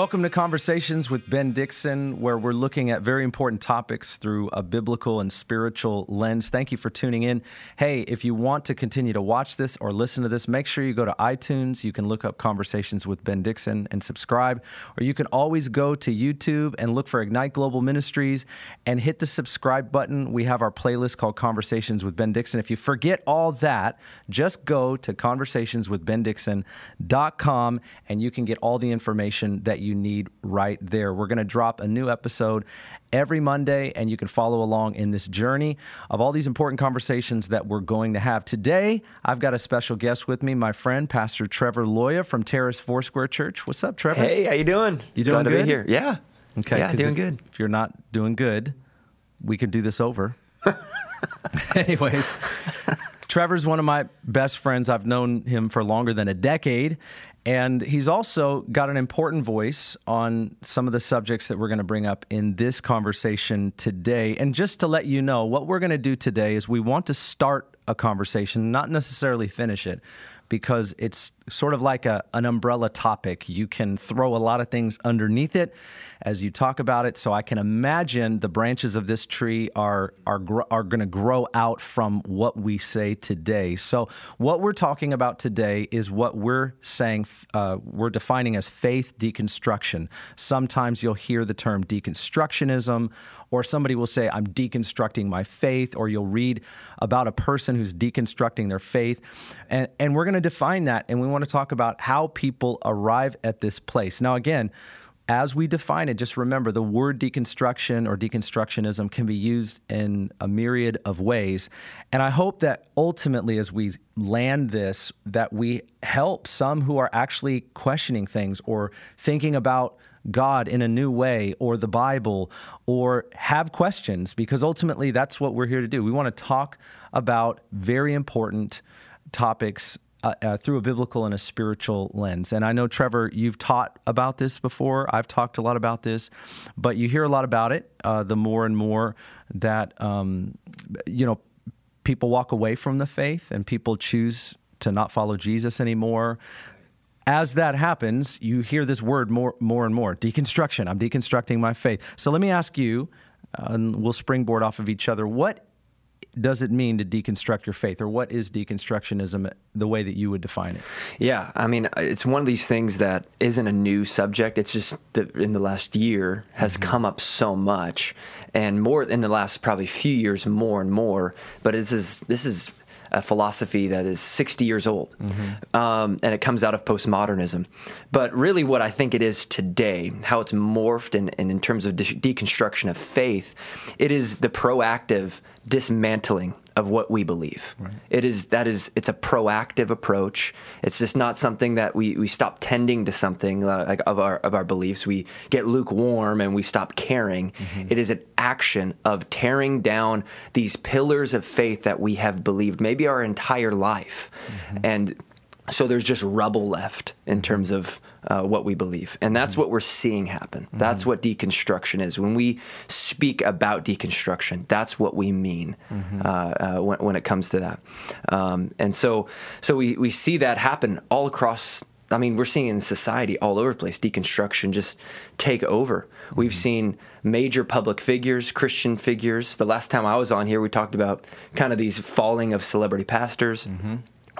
Welcome to Conversations with Ben Dixon, where we're looking at very important topics through a biblical and spiritual lens. Thank you for tuning in. Hey, if you want to continue to watch this or listen to this, make sure you go to iTunes. You can look up Conversations with Ben Dixon and subscribe, or you can always go to YouTube and look for Ignite Global Ministries and hit the subscribe button. We have our playlist called Conversations with Ben Dixon. If you forget all that, just go to conversationswithbendixon.com and you can get all the information that you need right there. We're going to drop a new episode every Monday, and you can follow along in this journey of all these important conversations that we're going to have. Today, I've got a special guest with me, my friend, Pastor Trevor Loya from Terrace Foursquare Church. What's up, Trevor? Hey, how you doing? You doing Glad good? to be here. Yeah. Okay, Yeah, doing if- good. If you're not doing good, we could do this over. Anyways, Trevor's one of my best friends. I've known him for longer than a decade. And he's also got an important voice on some of the subjects that we're going to bring up in this conversation today. And just to let you know, what we're going to do today is we want to start a conversation, not necessarily finish it, because it's sort of like a, an umbrella topic. You can throw a lot of things underneath it as you talk about it. So I can imagine the branches of this tree are are are going to grow out from what we say today. So what we're talking about today is what we're saying. Uh, we're defining as faith deconstruction. Sometimes you'll hear the term deconstructionism, or somebody will say, "I'm deconstructing my faith," or you'll read about a person who's deconstructing their faith, and and we're going to define that, and we want to talk about how people arrive at this place. Now, again as we define it, just remember the word deconstruction or deconstructionism can be used in a myriad of ways. And I hope that ultimately, as we land this, that we help some who are actually questioning things or thinking about God in a new way or the Bible or have questions, because ultimately that's what we're here to do. We want to talk about very important topics uh, uh, through a biblical and a spiritual lens. And I know, Trevor, you've taught about this before. I've talked a lot about this, but you hear a lot about it uh, the more and more that, um, you know, people walk away from the faith and people choose to not follow Jesus anymore. As that happens, you hear this word more, more and more deconstruction. I'm deconstructing my faith. So let me ask you, and we'll springboard off of each other. What does it mean to deconstruct your faith, or what is deconstructionism the way that you would define it? Yeah, I mean, it's one of these things that isn't a new subject. It's just that in the last year has Mm-hmm. come up so much, and more in the last probably few years, more and more. But this is this is a philosophy that is 60 years old, Mm-hmm. um, and it comes out of postmodernism. But really, what I think it is today, how it's morphed, and, in terms of de- deconstruction of faith, it is the proactive dismantling of what we believe. It is that is it's a proactive approach. It's just not something that we, we stop tending to something like of our of our beliefs. We get lukewarm and we stop caring. Mm-hmm. It is an action of tearing down these pillars of faith that we have believed maybe our entire life, mm-hmm. and so there's just rubble left in terms of uh, what we believe. And that's what we're seeing happen. That's what deconstruction is. When we speak about deconstruction that's what we mean uh, uh, when, when it comes to that. Um, and so so we, we see that happen all across I mean, we're seeing in society all over the place. Deconstruction just take over. We've seen major public figures, Christian figures. The last time I was on here, we talked about kind of these falling of celebrity pastors.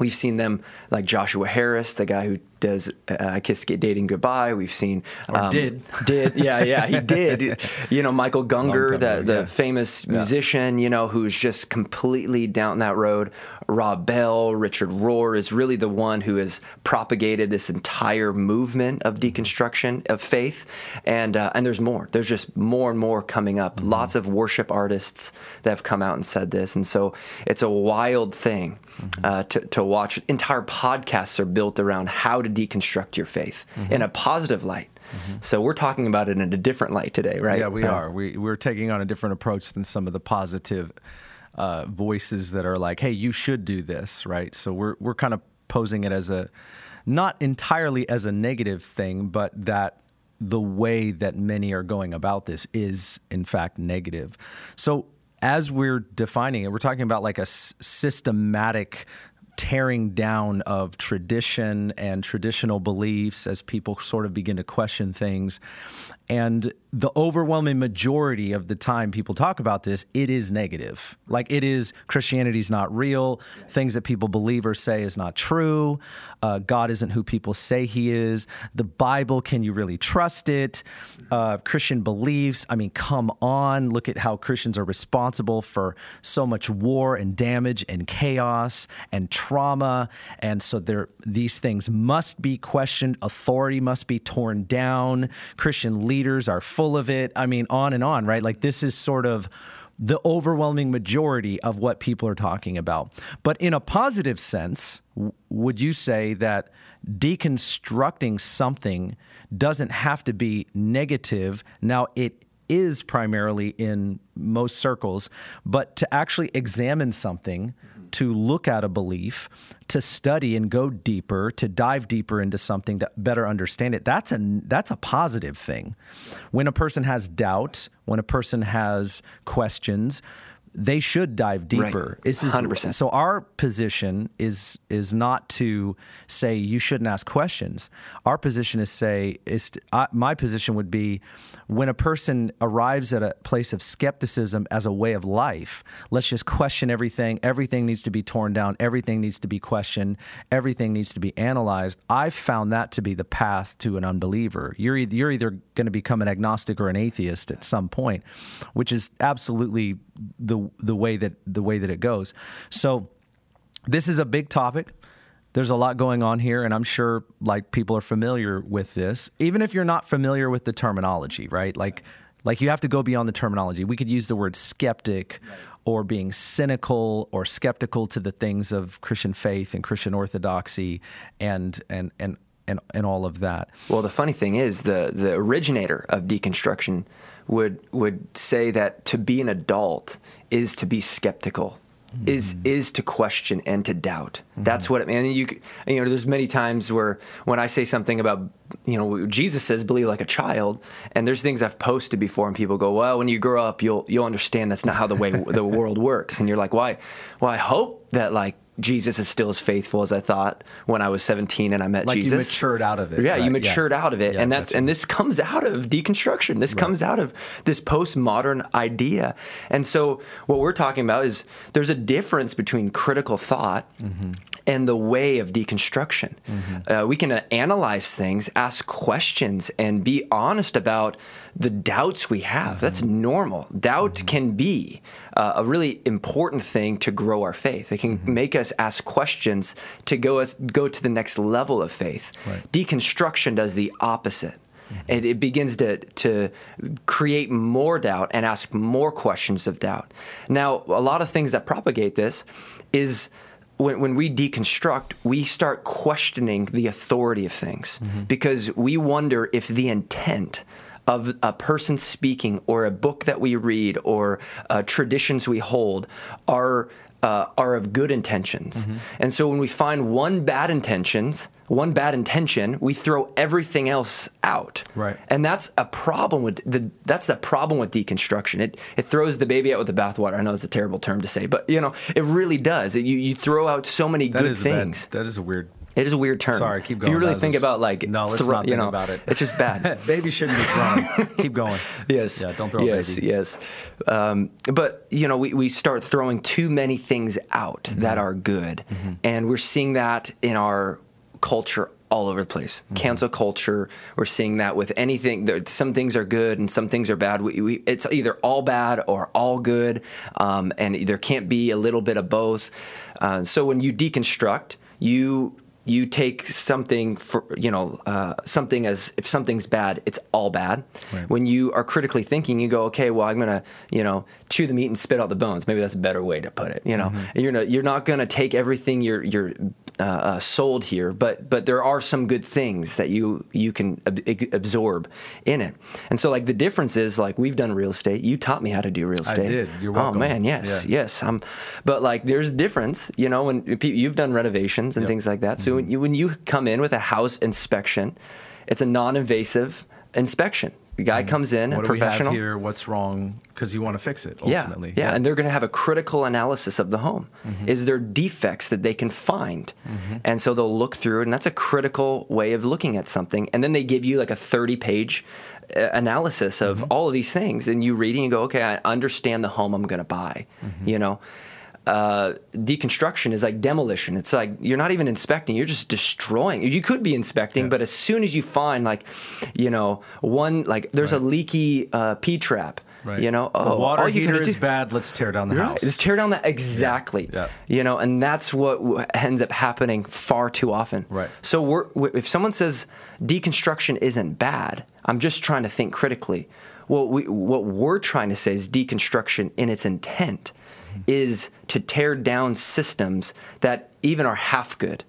We've seen them like Joshua Harris, the guy who does uh, "Kiss Get Dating Goodbye." We've seen um, did. did yeah yeah he did. you know Michael Gungor, the the yeah. famous musician, you know who's just completely down that road. Rob Bell, Richard Rohr is really the one who has propagated this entire movement of deconstruction of faith, and uh, and there's more. There's just more and more coming up. Lots of worship artists that have come out and said this, and so it's a wild thing uh, to to watch. Entire podcasts are built around how to deconstruct your faith in a positive light. So we're talking about it in a different light today, right? Yeah, we Uh, are. We we're taking on a different approach than some of the positive uh, voices that are like, "Hey, you should do this," right? So we're we're kind of posing it as a not entirely as a negative thing, but that the way that many are going about this is in fact negative. So as we're defining it, we're talking about like a s- systematic tearing down of tradition and traditional beliefs as people sort of begin to question things. And the overwhelming majority of the time people talk about this, it is negative. Like it is Christianity's not real. Things that people believe or say is not true. Uh, God isn't who people say He is. The Bible, can you really trust it? Uh, Christian beliefs, I mean, come on. Look at how Christians are responsible for so much war and damage and chaos and trauma. And so there, these things must be questioned. Authority must be torn down. Christian leaders are full of it. I mean, on and on, right? Like this is sort of the overwhelming majority of what people are talking about. But in a positive sense, would you say that deconstructing something doesn't have to be negative? Now, it is primarily in most circles, but to actually examine something, to look at a belief, to study and go deeper, to dive deeper into something to better understand it, that's a that's a positive thing. When a person has doubt, when a person has questions, they should dive deeper. Right. 100%. so our position is is not to say you shouldn't ask questions. Our position is say is to, uh, my position would be when a person arrives at a place of skepticism as a way of life. Let's just question everything. Everything needs to be torn down. Everything needs to be questioned. Everything needs to be analyzed. I've found that to be the path to an unbeliever. You're either, you're either going to become an agnostic or an atheist at some point, which is absolutely the the way that the way that it goes. So this is a big topic. There's a lot going on here, and I'm sure like people are familiar with this, even if you're not familiar with the terminology, right? Like like you have to go beyond the terminology. We could use the word skeptic right. or being cynical or skeptical to the things of Christian faith and Christian orthodoxy and and and and, and all of that. Well, the funny thing is the the originator of deconstruction would would say that to be an adult is to be skeptical. Mm-hmm. Is is to question and to doubt. Mm-hmm. That's what it means. You you know, there's many times where when I say something about you know Jesus says believe like a child, and there's things I've posted before, and people go, well, when you grow up, you'll you'll understand that's not how the way the world works, and you're like, why? Well, I hope that like Jesus is still as faithful as I thought when I was 17 and I met like Jesus. you matured out of it. Yeah, right? you matured yeah. out of it, yeah, and that's and this comes out of deconstruction. This right. comes out of this postmodern idea. And so, what we're talking about is there's a difference between critical thought mm-hmm. and the way of deconstruction. Mm-hmm. Uh, we can analyze things, ask questions, and be honest about the doubts we have. Mm-hmm. That's normal. Doubt mm-hmm. can be uh, a really important thing to grow our faith. It can mm-hmm. make us ask questions to go us, go to the next level of faith. Right. Deconstruction does the opposite. Mm-hmm. And it begins to, to create more doubt and ask more questions of doubt. Now, a lot of things that propagate this is when, when we deconstruct, we start questioning the authority of things mm-hmm. because we wonder if the intent of a person speaking or a book that we read or uh, traditions we hold are uh, are of good intentions. Mm-hmm. And so when we find one bad intentions, one bad intention, we throw everything else out. Right. And that's a problem with the that's the problem with deconstruction. It it throws the baby out with the bathwater. I know it's a terrible term to say, but you know, it really does. It, you you throw out so many that good things. Bad, that is a weird it is a weird term. Sorry, keep going. If you really think just, about like no, let's thro- not think you know, about it. It's just bad. baby shouldn't be thrown. keep going. Yes. Yeah. Don't throw yes, baby. Yes. Um, but you know, we, we start throwing too many things out mm-hmm. that are good, mm-hmm. and we're seeing that in our culture all over the place. Mm-hmm. Cancel culture. We're seeing that with anything. There, some things are good and some things are bad. We, we, it's either all bad or all good, um, and there can't be a little bit of both. Uh, so when you deconstruct, you you take something for you know uh, something as if something's bad it's all bad right. when you are critically thinking you go okay well i'm gonna you know chew the meat and spit out the bones maybe that's a better way to put it you know mm-hmm. you're not you're not gonna take everything you're you're uh, uh, sold here, but but there are some good things that you you can ab- absorb in it. And so like the difference is like we've done real estate. You taught me how to do real estate. I did. You're welcome. Oh man, yes, yeah. yes. Um, but like there's difference, you know, when you've done renovations and yep. things like that. So mm-hmm. when you when you come in with a house inspection, it's a non-invasive inspection The guy comes in, what a do we have professional. here? What's wrong? Because you want to fix it Yeah, ultimately. yeah, and they're going to have a critical analysis of the home. Mm-hmm. Is there defects that they can find? And so they'll look through it, and that's a critical way of looking at something. And then they give you like a 30 page uh, analysis of Mm-hmm. all of these things, and you read it and go, okay, I understand the home I'm going to buy. Mm-hmm. You know, uh, deconstruction is like demolition. It's like you're not even inspecting; you're just destroying. You could be inspecting, but as soon as you find like, you know, one like there's a leaky uh, P trap. Right. You know, the oh, water all you heater is do- bad. Let's tear down the Right. house. Just tear down that exactly. Yeah. You know, and that's what ends up happening far too often. Right. So we're, if someone says deconstruction isn't bad, I'm just trying to think critically. Well, we, what we're trying to say is deconstruction in its intent is to tear down systems that even are half good.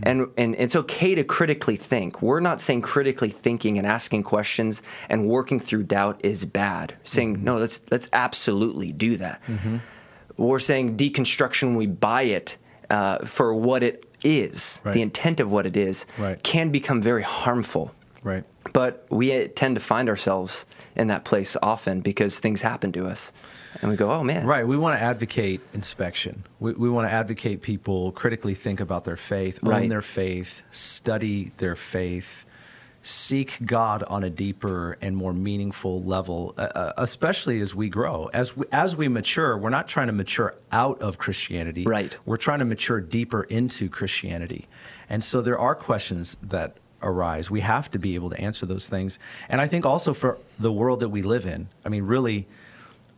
And, and it's okay to critically think. We're not saying critically thinking and asking questions and working through doubt is bad. Saying no, let's let's absolutely do that. We're saying deconstruction. We buy it uh, for what it is, Right. the intent of what it is, Right. can become very harmful. right. But we tend to find ourselves in that place often because things happen to us, and we go, "Oh man, Right. We want to advocate inspection. We, we want to advocate people critically think about their faith, own Right. their faith, study their faith, seek God on a deeper and more meaningful level, uh, uh, especially as we grow. As we, as we mature, we're not trying to mature out of Christianity. Right. We're trying to mature deeper into Christianity. And so there are questions that arise. We have to be able to answer those things. And I think also for the world that we live in, I mean, really,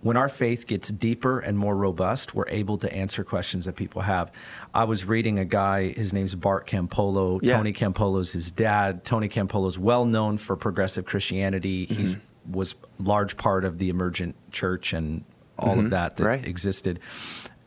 when our faith gets deeper and more robust, we're able to answer questions that people have. I was reading a guy, his name's Bart Campolo. Yeah. Tony Campolo's his dad. Tony Campolo's well known for progressive Christianity. Mm-hmm. He's was large part of the emergent church and all of that that Mm-hmm. Right. existed.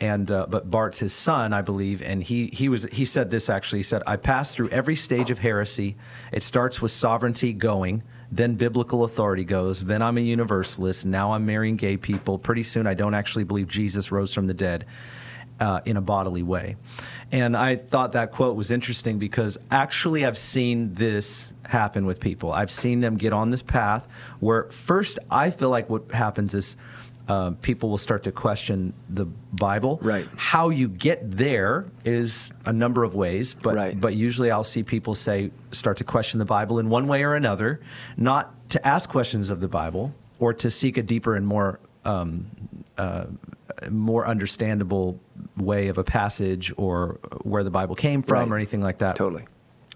And uh, but Bart's his son, I believe, and he he was he said this actually. He said, "I passed through every stage of heresy. It starts with sovereignty going, then biblical authority goes, then I'm a universalist. Now I'm marrying gay people. Pretty soon, I don't actually believe Jesus rose from the dead." Uh, in a bodily way. And I thought that quote was interesting because actually I've seen this happen with people. I've seen them get on this path where first I feel like what happens is uh, people will start to question the Bible. Right. How you get there is a number of ways, but Right. but usually I'll see people say start to question the Bible in one way or another, not to ask questions of the Bible or to seek a deeper and more um, uh, more understandable way of a passage or where the Bible came from Right. or anything like that. Totally.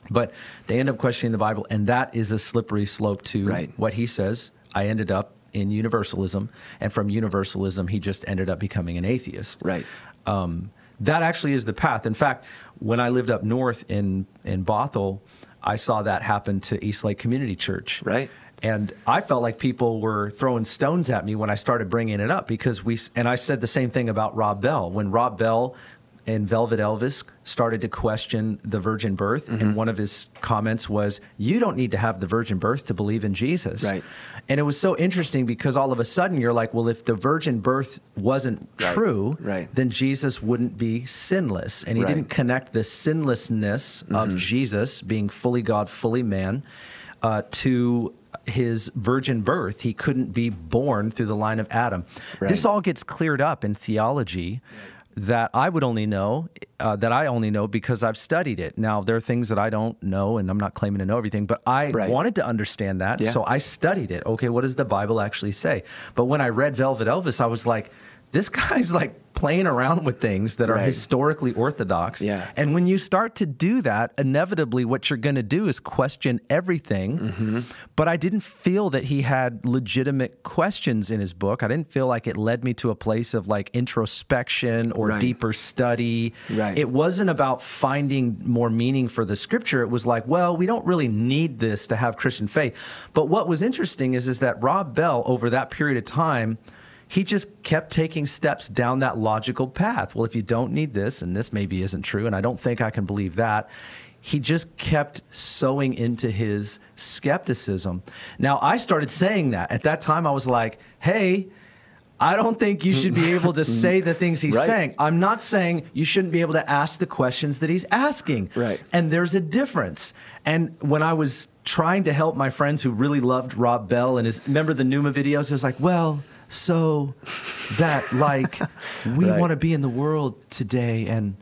But they end up questioning the Bible, and that is a slippery slope to Right. what he says. I ended up in universalism, and from universalism, he just ended up becoming an atheist. Right. Um, that actually is the path. In fact, when I lived up north in in Bothell, I saw that happen to Eastlake Community Church. Right. And I felt like people were throwing stones at me when I started bringing it up because we, and I said the same thing about Rob Bell. When Rob Bell and Velvet Elvis started to question the virgin birth, Mm-hmm. and one of his comments was, You don't need to have the virgin birth to believe in Jesus. Right. And it was so interesting because all of a sudden you're like, Well, if the virgin birth wasn't Right. true, Right. then Jesus wouldn't be sinless. And he Right. didn't connect the sinlessness of Mm-hmm. Jesus, being fully God, fully man, uh, to his virgin birth. He couldn't be born through the line of Adam. Right. This all gets cleared up in theology. That I would only know, uh, that I only know because I've studied it. Now, there are things that I don't know, and I'm not claiming to know everything, but I Right. wanted to understand that. Yeah. So I studied it. Okay, what does the Bible actually say? But when I read Velvet Elvis, I was like, this guy's like playing around with things that are Right. historically orthodox. Yeah. And when you start to do that, inevitably what you're going to do is question everything. Mm-hmm. But I didn't feel that he had legitimate questions in his book. I didn't feel like it led me to a place of like introspection or Right. deeper study. Right. It wasn't about finding more meaning for the scripture. It was like, well, we don't really need this to have Christian faith. But what was interesting is, is that Rob Bell, over that period of time, he just kept taking steps down that logical path. Well, if you don't need this, and this maybe isn't true, and I don't think I can believe that, he just kept sowing into his skepticism. Now, I started saying that. At that time, I was like, hey, I don't think you should be able to say the things he's Right. saying. I'm not saying you shouldn't be able to ask the questions that he's asking. Right. And there's a difference. And when I was trying to help my friends who really loved Rob Bell and his remember the Nooma videos, it was like, well, so that like we Right. want to be in the world today and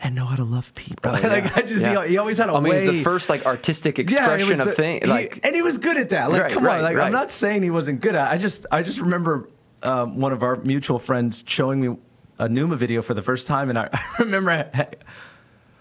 and know how to love people. Oh, yeah. like I just Yeah. he, he always had a I mean, way. it was the first like artistic Yeah, expression of the- thing. he- Like, and he was good at that. Like, Right, come right, on. Like. I'm not saying he wasn't good at. it. I just, I just remember um, one of our mutual friends showing me a Nooma video for the first time, and I, I remember. I,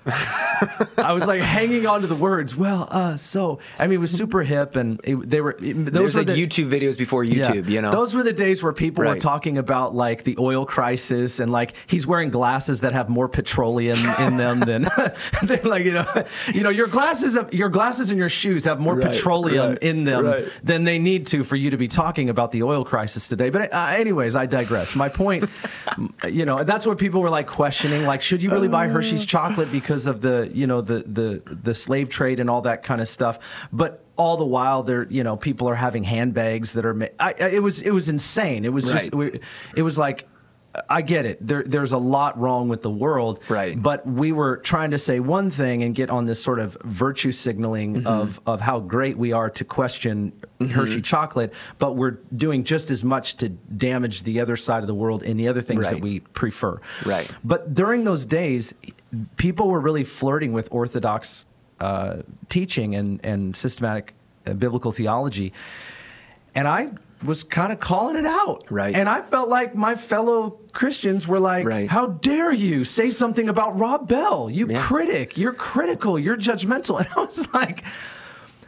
I was like hanging on to the words. Well, uh, so I mean, it was super hip, and it, they were. It, those were like the, YouTube videos before yeah. YouTube. You know, Those were the days where people were talking about like the oil crisis and like he's wearing glasses that have more petroleum in them than, than like you know you know your glasses your glasses and your shoes have more Right, petroleum right, in them right. than they need to for you to be talking about the oil crisis today. But uh, anyways, I digress. My point, you know, that's what people were like questioning. Like, should you really buy Hershey's chocolate because of the you know the the the slave trade and all that kind of stuff? But all the while, there you know people are having handbags that are. Ma- I, I, it was it was insane. It was just we- it was like. I get it. There, there's a lot wrong with the world, Right. But we were trying to say one thing and get on this sort of virtue signaling Mm-hmm. of of how great we are to question Hershey chocolate, but we're doing just as much to damage the other side of the world and the other things that we prefer. Right. But during those days, people were really flirting with Orthodox uh, teaching and and systematic uh, biblical theology, and I was kind of calling it out. Right. And I felt like my fellow Christians were like, Right. "How dare you say something about Rob Bell? You Yeah. critic. You're critical. You're judgmental." And I was like.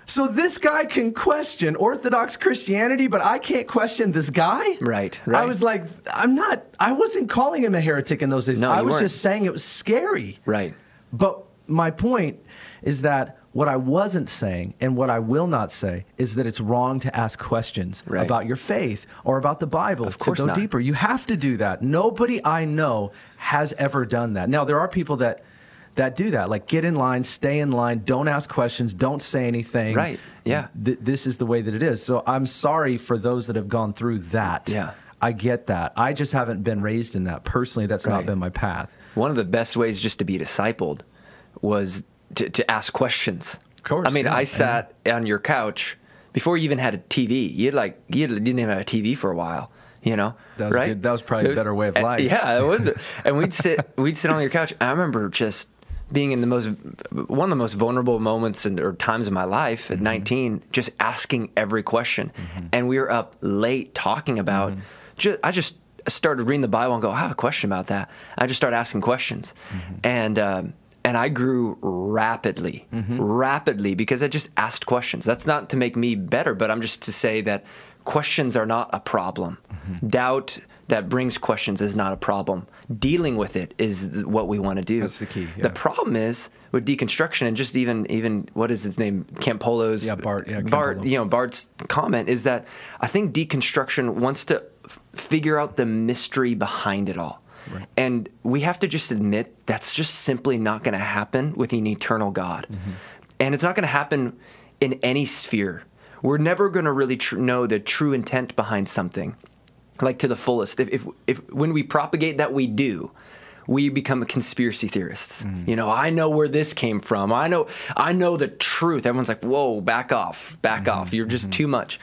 So this guy can question Orthodox Christianity, but I can't question this guy. Right, Right. I was like, I'm not. I wasn't calling him a heretic in those days. No, I was weren't. just saying it was scary. Right. But my point is that what I wasn't saying and what I will not say is that it's wrong to ask questions Right. about your faith or about the Bible Of course to go not. deeper. You have to do that. Nobody I know has ever done that. Now there are people that that do that. Like get in line, stay in line, don't ask questions, don't say anything. Right. Yeah. Th- this is the way that it is. So I'm sorry for those that have gone through that. Yeah. I get that. I just haven't been raised in that. Personally, that's not been my path. One of the best ways just to be discipled was to, to ask questions. Of course, I mean, yeah, I sat on your couch before you even had a TV. You like you didn't even have a TV for a while. You know, That was right? good. That was probably a better way of life. Yeah, it was. and we'd sit we'd sit on your couch. I remember just being in the most one of the most vulnerable moments and or times of my life Mm-hmm. at 19, just asking every question. And we were up late talking about. Mm-hmm. Ju- I just started reading the Bible and go, I have a question about that. I just started asking questions, Mm-hmm. and um, and I grew rapidly, Mm-hmm. rapidly because I just asked questions. That's not to make me better, but I'm just to say that questions are not a problem. Mm-hmm. Doubt that brings questions is not a problem. Dealing with it is what we want to do. That's the key, yeah. The problem is with deconstruction and just even even what is his name Campolo's Yeah, Bart, yeah, Bart Campolo. you know Bart's comment is that I think deconstruction wants to f- figure out the mystery behind it all. Right. And we have to just admit that's just simply not going to happen with an eternal God. Mm-hmm. And it's not going to happen in any sphere. We're never going to really tr- know the true intent behind something like to the fullest. If, if, if when we propagate that we do, we become conspiracy theorists. Mm-hmm. You know, I know where this came from. I know, I know the truth. Everyone's like, "Whoa, back off, back mm-hmm. off! You're just mm-hmm. too much."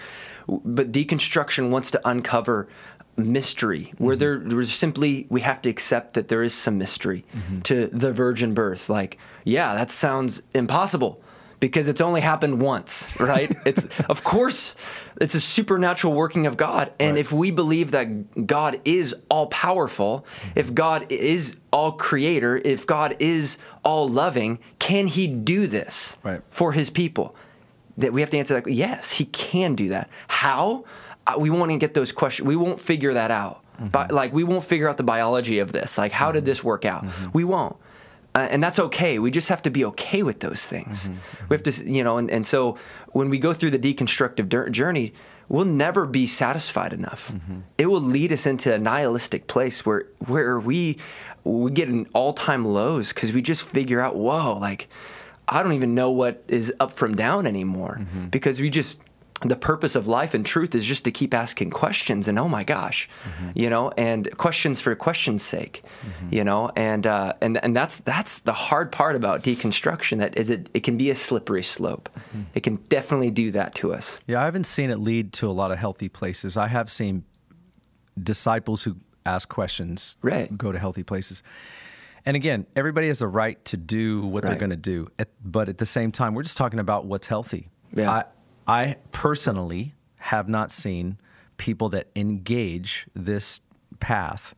But deconstruction wants to uncover mystery, where there, there's simply we have to accept that there is some mystery to the virgin birth. Like, yeah, that sounds impossible because it's only happened once, right? it's of course it's a supernatural working of God. And Right. if we believe that God is all powerful, mm-hmm. if God is all creator, if God is all loving, can he do this Right. for his people? That we have to answer that yes, he can do that. How? Uh, We won't even get those questions. We won't figure that out. But mm-hmm. like we won't figure out the biology of this. Like how did mm-hmm. this work out? We won't. Uh, and that's okay. We just have to be okay with those things. Mm-hmm, mm-hmm. We have to, you know, and, and so when we go through the deconstructive journey, we'll never be satisfied enough. Mm-hmm. It will lead us into a nihilistic place where where we we get in all time lows because we just figure out, whoa, like I don't even know what is up from down anymore because we just the purpose of life and truth is just to keep asking questions and oh my gosh mm-hmm. you know and questions for questions sake mm-hmm. you know and uh, and and that's that's the hard part about deconstruction that is it it can be a slippery slope mm-hmm. it can definitely do that to us yeah i haven't seen it lead to a lot of healthy places i have seen disciples who ask questions right. go to healthy places and again everybody has a right to do what right. they're going to do but at the same time we're just talking about what's healthy yeah. I, I personally have not seen people that engage this path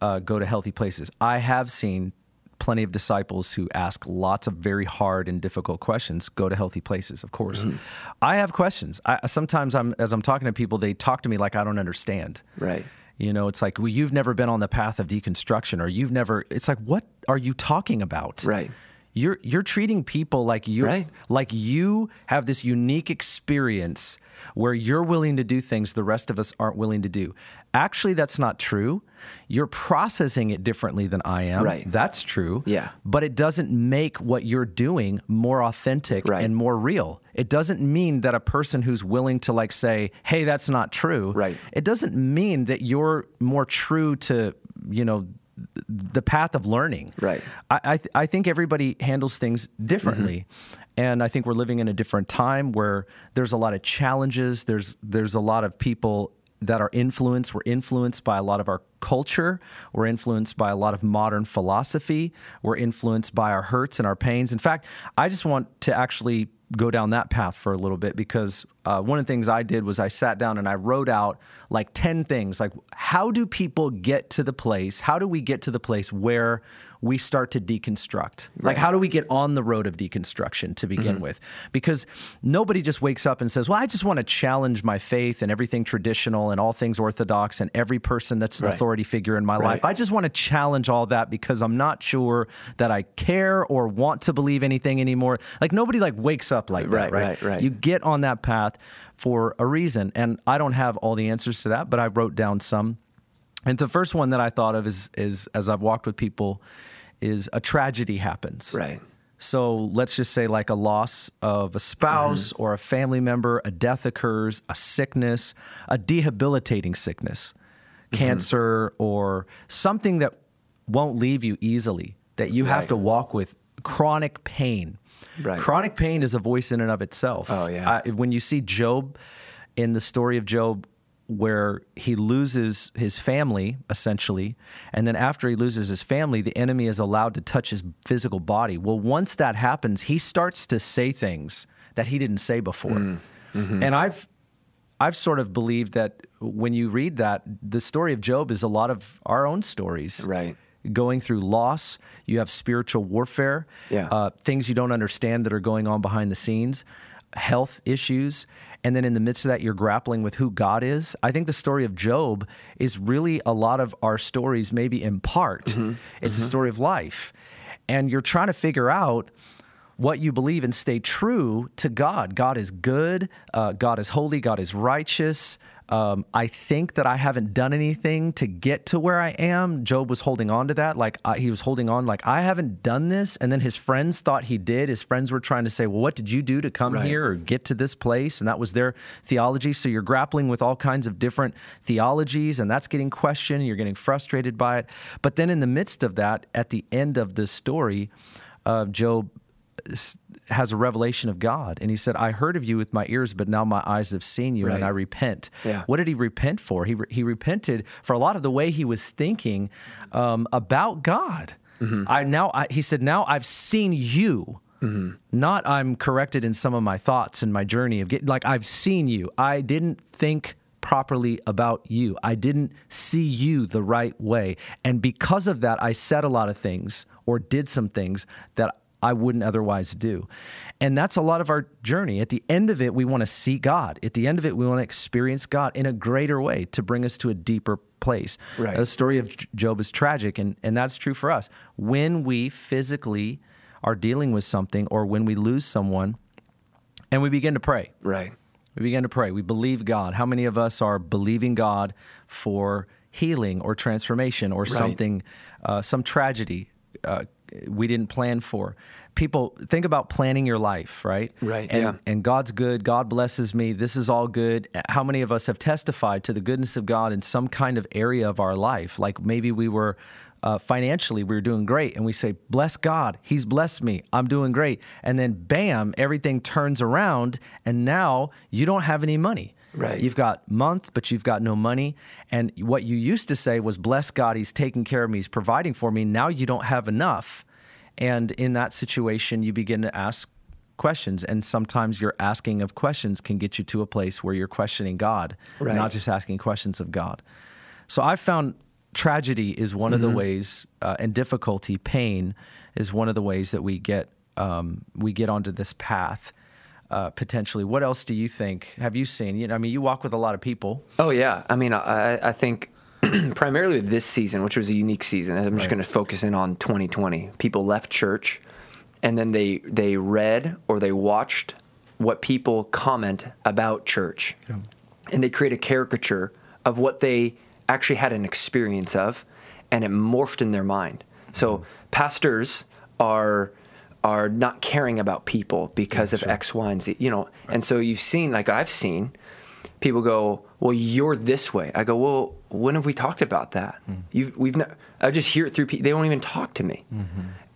uh, go to healthy places. I have seen plenty of disciples who ask lots of very hard and difficult questions go to healthy places of course. Mm-hmm. i have questions. I, sometimes i'm as i'm talking to people they talk to me like i don't understand. Right. You know it's like well you've never been on the path of deconstruction or you've never it's like what are you talking about? Right you're you're treating people like you right. like you have this unique experience where you're willing to do things the rest of us aren't willing to do. Actually, that's not true. You're processing it differently than I am. Right. That's true. Yeah. But it doesn't make what you're doing more authentic right. and more real. It doesn't mean that a person who's willing to like say, "Hey, that's not true." Right. It doesn't mean that you're more true to, you know, the path of learning. Right. I I, th- I think everybody handles things differently. Mm-hmm. And I think we're living in a different time where there's a lot of challenges. There's there's a lot of people that are influenced. We're influenced by a lot of our culture. We're influenced by a lot of modern philosophy. We're influenced by our hurts and our pains. In fact, I just want to actually go down that path for a little bit because uh, one of the things I did was I sat down and I wrote out like 10 things like how do people get to the place how do we get to the place where we start to deconstruct right. like how do we get on the road of deconstruction to begin mm-hmm. with because nobody just wakes up and says well I just want to challenge my faith and everything traditional and all things orthodox and every person that's an right. authority figure in my right. life I just want to challenge all that because I'm not sure that I care or want to believe anything anymore like nobody like wakes up like that right right right you get on that path for a reason. And I don't have all the answers to that, but I wrote down some. And the first one that I thought of is, is as I've walked with people, is a tragedy happens. Right. So let's just say, like a loss of a spouse mm-hmm. or a family member, a death occurs, a sickness, a debilitating sickness, mm-hmm. cancer, or something that won't leave you easily, that you right. have to walk with chronic pain. Right. Chronic pain is a voice in and of itself. Oh yeah. I, when you see Job in the story of Job, where he loses his family essentially, and then after he loses his family, the enemy is allowed to touch his physical body. Well, once that happens, he starts to say things that he didn't say before. Mm. Mm-hmm. And I've I've sort of believed that when you read that, the story of Job is a lot of our own stories. Right going through loss. You have spiritual warfare, yeah. uh, things you don't understand that are going on behind the scenes, health issues. And then in the midst of that, you're grappling with who God is. I think the story of Job is really a lot of our stories, maybe in part. Mm-hmm. It's mm-hmm. a story of life. And you're trying to figure out what you believe and stay true to God. God is good, uh, God is holy, God is righteous. Um, I think that I haven't done anything to get to where I am. Job was holding on to that. Like I, he was holding on, like, I haven't done this. And then his friends thought he did. His friends were trying to say, well, what did you do to come right. here or get to this place? And that was their theology. So you're grappling with all kinds of different theologies, and that's getting questioned. You're getting frustrated by it. But then in the midst of that, at the end of the story, uh, Job has a revelation of God. And he said, I heard of you with my ears, but now my eyes have seen you right. and I repent. Yeah. What did he repent for? He, re- he repented for a lot of the way he was thinking um, about God. Mm-hmm. I now, I, he said, now I've seen you. Mm-hmm. Not I'm corrected in some of my thoughts and my journey of getting, like, I've seen you. I didn't think properly about you. I didn't see you the right way. And because of that, I said a lot of things or did some things that I wouldn't otherwise do. And that's a lot of our journey. At the end of it, we want to see God. At the end of it, we want to experience God in a greater way to bring us to a deeper place. Right. The story of Job is tragic, and, and that's true for us. When we physically are dealing with something or when we lose someone, and we begin to pray. Right. We begin to pray. We believe God. How many of us are believing God for healing or transformation or right. something, uh, some tragedy uh, we didn't plan for. People think about planning your life, right? Right, And, yeah. and God's good. God blesses me. This is all good. How many of us have testified to the goodness of God in some kind of area of our life? Like maybe we were uh, financially, we were doing great, and we say, Bless God. He's blessed me. I'm doing great. And then, bam, everything turns around, and now you don't have any money. Right. You've got month, but you've got no money. And what you used to say was, Bless God. He's taking care of me. He's providing for me. Now you don't have enough. And in that situation, you begin to ask questions. And sometimes your asking of questions can get you to a place where you're questioning God, Right. not just asking questions of God. So I found tragedy is one of the ways, uh, and difficulty, pain is one of the ways that we get um, we get onto this path. Uh, potentially, what else do you think? Have you seen? You know, I mean, you walk with a lot of people. Oh yeah, I mean, I, I think primarily with this season, which was a unique season. I'm just Right. going to focus in on 2020. People left church, and then they they read or they watched what people comment about church, and they create a caricature of what they actually had an experience of, and it morphed in their mind. So pastors are are not caring about people because of X, Y, and Z. You know, and so you've seen, like I've seen, people go, "Well, you're this way." I go, "Well, when have we talked about that? You've we've not, I just hear it through. People, they don't even talk to me,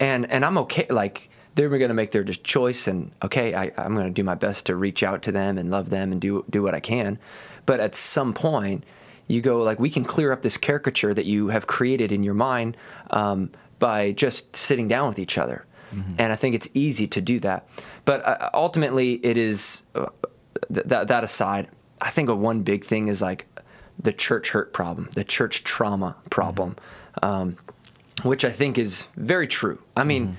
and and I'm okay. Like they're going to make their just choice, and okay, I, I'm going to do my best to reach out to them and love them and do do what I can. But at some point, you go like, we can clear up this caricature that you have created in your mind um, by just sitting down with each other. And I think it's easy to do that. But uh, ultimately, it is uh, th- that that aside, I think a one big thing is like the church hurt problem, the church trauma problem, um, which I think is very true. I mean,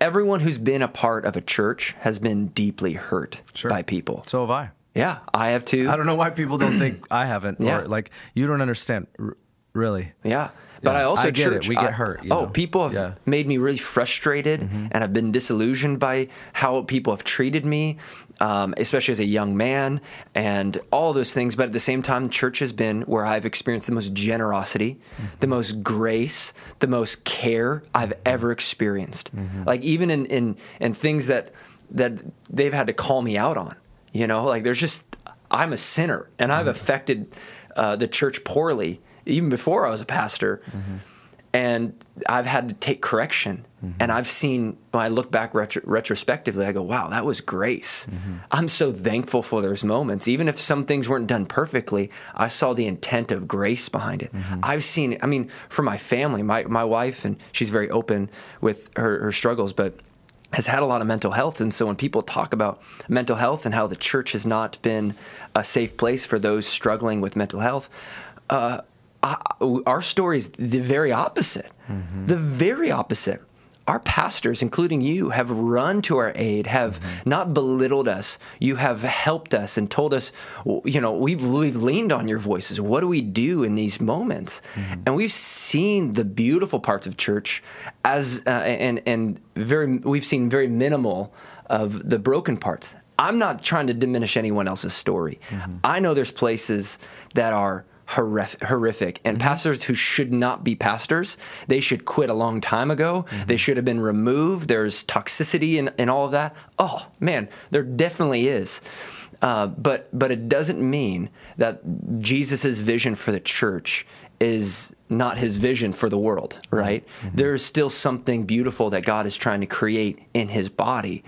everyone who's been a part of a church has been deeply hurt by people. So have I. Yeah, I have too. I don't know why people don't think I haven't. Yeah. Or like you don't understand, r- really. Yeah. But Yeah, I also I get it. church. We get I- hurt, you oh, know. people have Yeah. Mm-hmm. made me really frustrated, and I've been disillusioned by how people have treated me, um, especially as a young man, and all those things. But at the same time, church has been where I've experienced the most generosity, Mm-hmm. the most grace, the most care I've Mm-hmm. ever experienced. Like even in in in things that that they've had to call me out on. You know, like there's just I'm a sinner, and I've affected uh, the church poorly even before I was a pastor. And I've had to take correction. And I've seen, when I look back retro- retrospectively, I go, wow, that was grace. I'm so thankful for those moments. Even if some things weren't done perfectly, I saw the intent of grace behind it. I've seen, I mean, for my family, my, my wife, and she's very open with her, her struggles, but has had a lot of mental health. And so when people talk about mental health and how the church has not been a safe place for those struggling with mental health, uh, I, our story is the very opposite. Mm-hmm. The very opposite. Our pastors, including you, have run to our aid, have mm-hmm. not belittled us. You have helped us and told us, you know, we've, we've leaned on your voices. What do we do in these moments? Mm-hmm. And we've seen the beautiful parts of church as, uh, and, and very, we've seen very minimal of the broken parts. I'm not trying to diminish anyone else's story. I know there's places that are horrific. And mm-hmm. pastors who should not be pastors they should quit a long time ago. Mm-hmm. They should have been removed. There's toxicity and, and all of that. Oh man there definitely is. Uh, but but it doesn't mean that jesus' vision for the church is not his vision for the world right? Mm-hmm. There's still something beautiful that god is trying to create in his body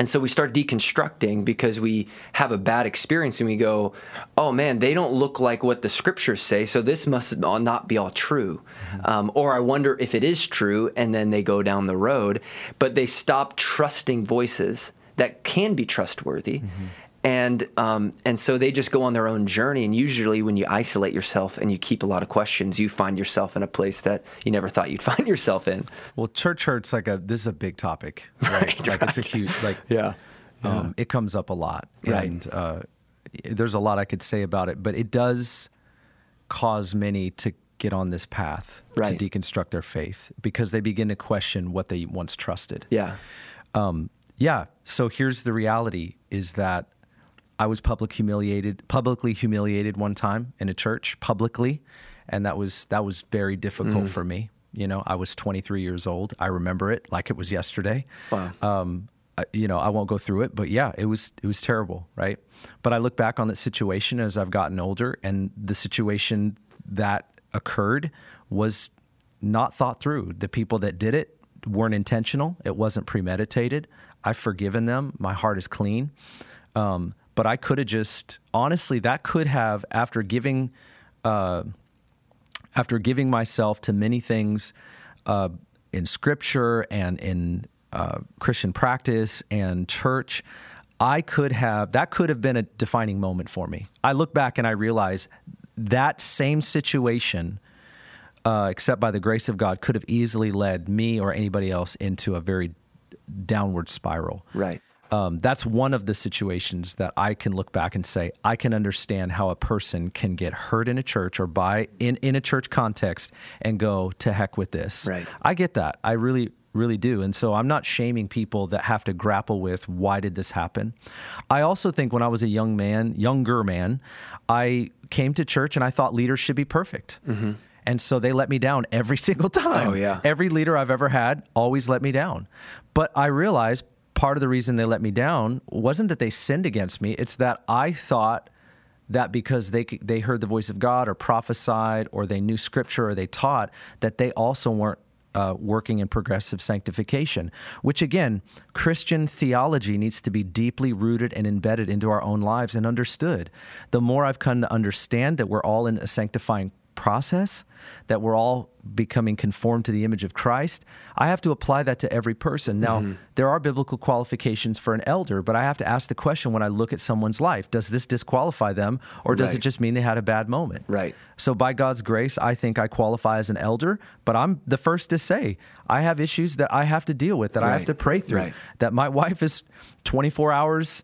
and so we start deconstructing because we have a bad experience and we go, oh man, they don't look like what the scriptures say, so this must not be all true. Um, or I wonder if it is true, and then they go down the road, but they stop trusting voices that can be trustworthy. And um, and so they just go on their own journey. And usually, when you isolate yourself and you keep a lot of questions, you find yourself in a place that you never thought you'd find yourself in. Well, church hurt's like a this is a big topic, right? Right, like it's a huge like Yeah. Um, it comes up a lot, Right. and uh, there's a lot I could say about it, but it does cause many to get on this path Right. to deconstruct their faith because they begin to question what they once trusted. Yeah. Um, yeah. So here's the reality: is that I was public humiliated, publicly humiliated one time in a church, publicly, and that was that was very difficult for me. You know, I was 23 years old. I remember it like it was yesterday. Wow. Um, you know, I won't go through it, but yeah, it was it was terrible, right? But I look back on that situation as I've gotten older, and the situation that occurred was not thought through. The people that did it weren't intentional. It wasn't premeditated. I've forgiven them. My heart is clean. Um, but I could have just honestly, that could have after giving. Uh, after giving myself to many things uh, in scripture and in uh, Christian practice and church, I could have, that could have been a defining moment for me. I look back and I realize that same situation, uh, except by the grace of God, could have easily led me or anybody else into a very downward spiral Right. Um, that's one of the situations that I can look back and say I can understand how a person can get hurt in a church or by in in a church context and go to heck with this. Right. I get that. I really really do. And so I'm not shaming people that have to grapple with why did this happen. I also think when I was a young man, younger man, I came to church and I thought leaders should be perfect. And so they let me down every single time. Oh, yeah. Every leader I've ever had always let me down. But I realized part of the reason they let me down wasn't that they sinned against me, it's that I thought that because they they heard the voice of God or prophesied or they knew scripture or they taught that they also weren't uh, working in progressive sanctification, which again, Christian theology needs to be deeply rooted and embedded into our own lives and understood. The more I've come to understand that we're all in a sanctifying process, that we're all becoming conformed to the image of Christ, I have to apply that to every person. Now, mm-hmm. there are biblical qualifications for an elder, but I have to ask the question when I look at someone's life does this disqualify them, or does it just mean they had a bad moment? Right. So, by God's grace, I think I qualify as an elder, but I'm the first to say I have issues that I have to deal with, that I have to pray through, Right. that my wife is 24 hours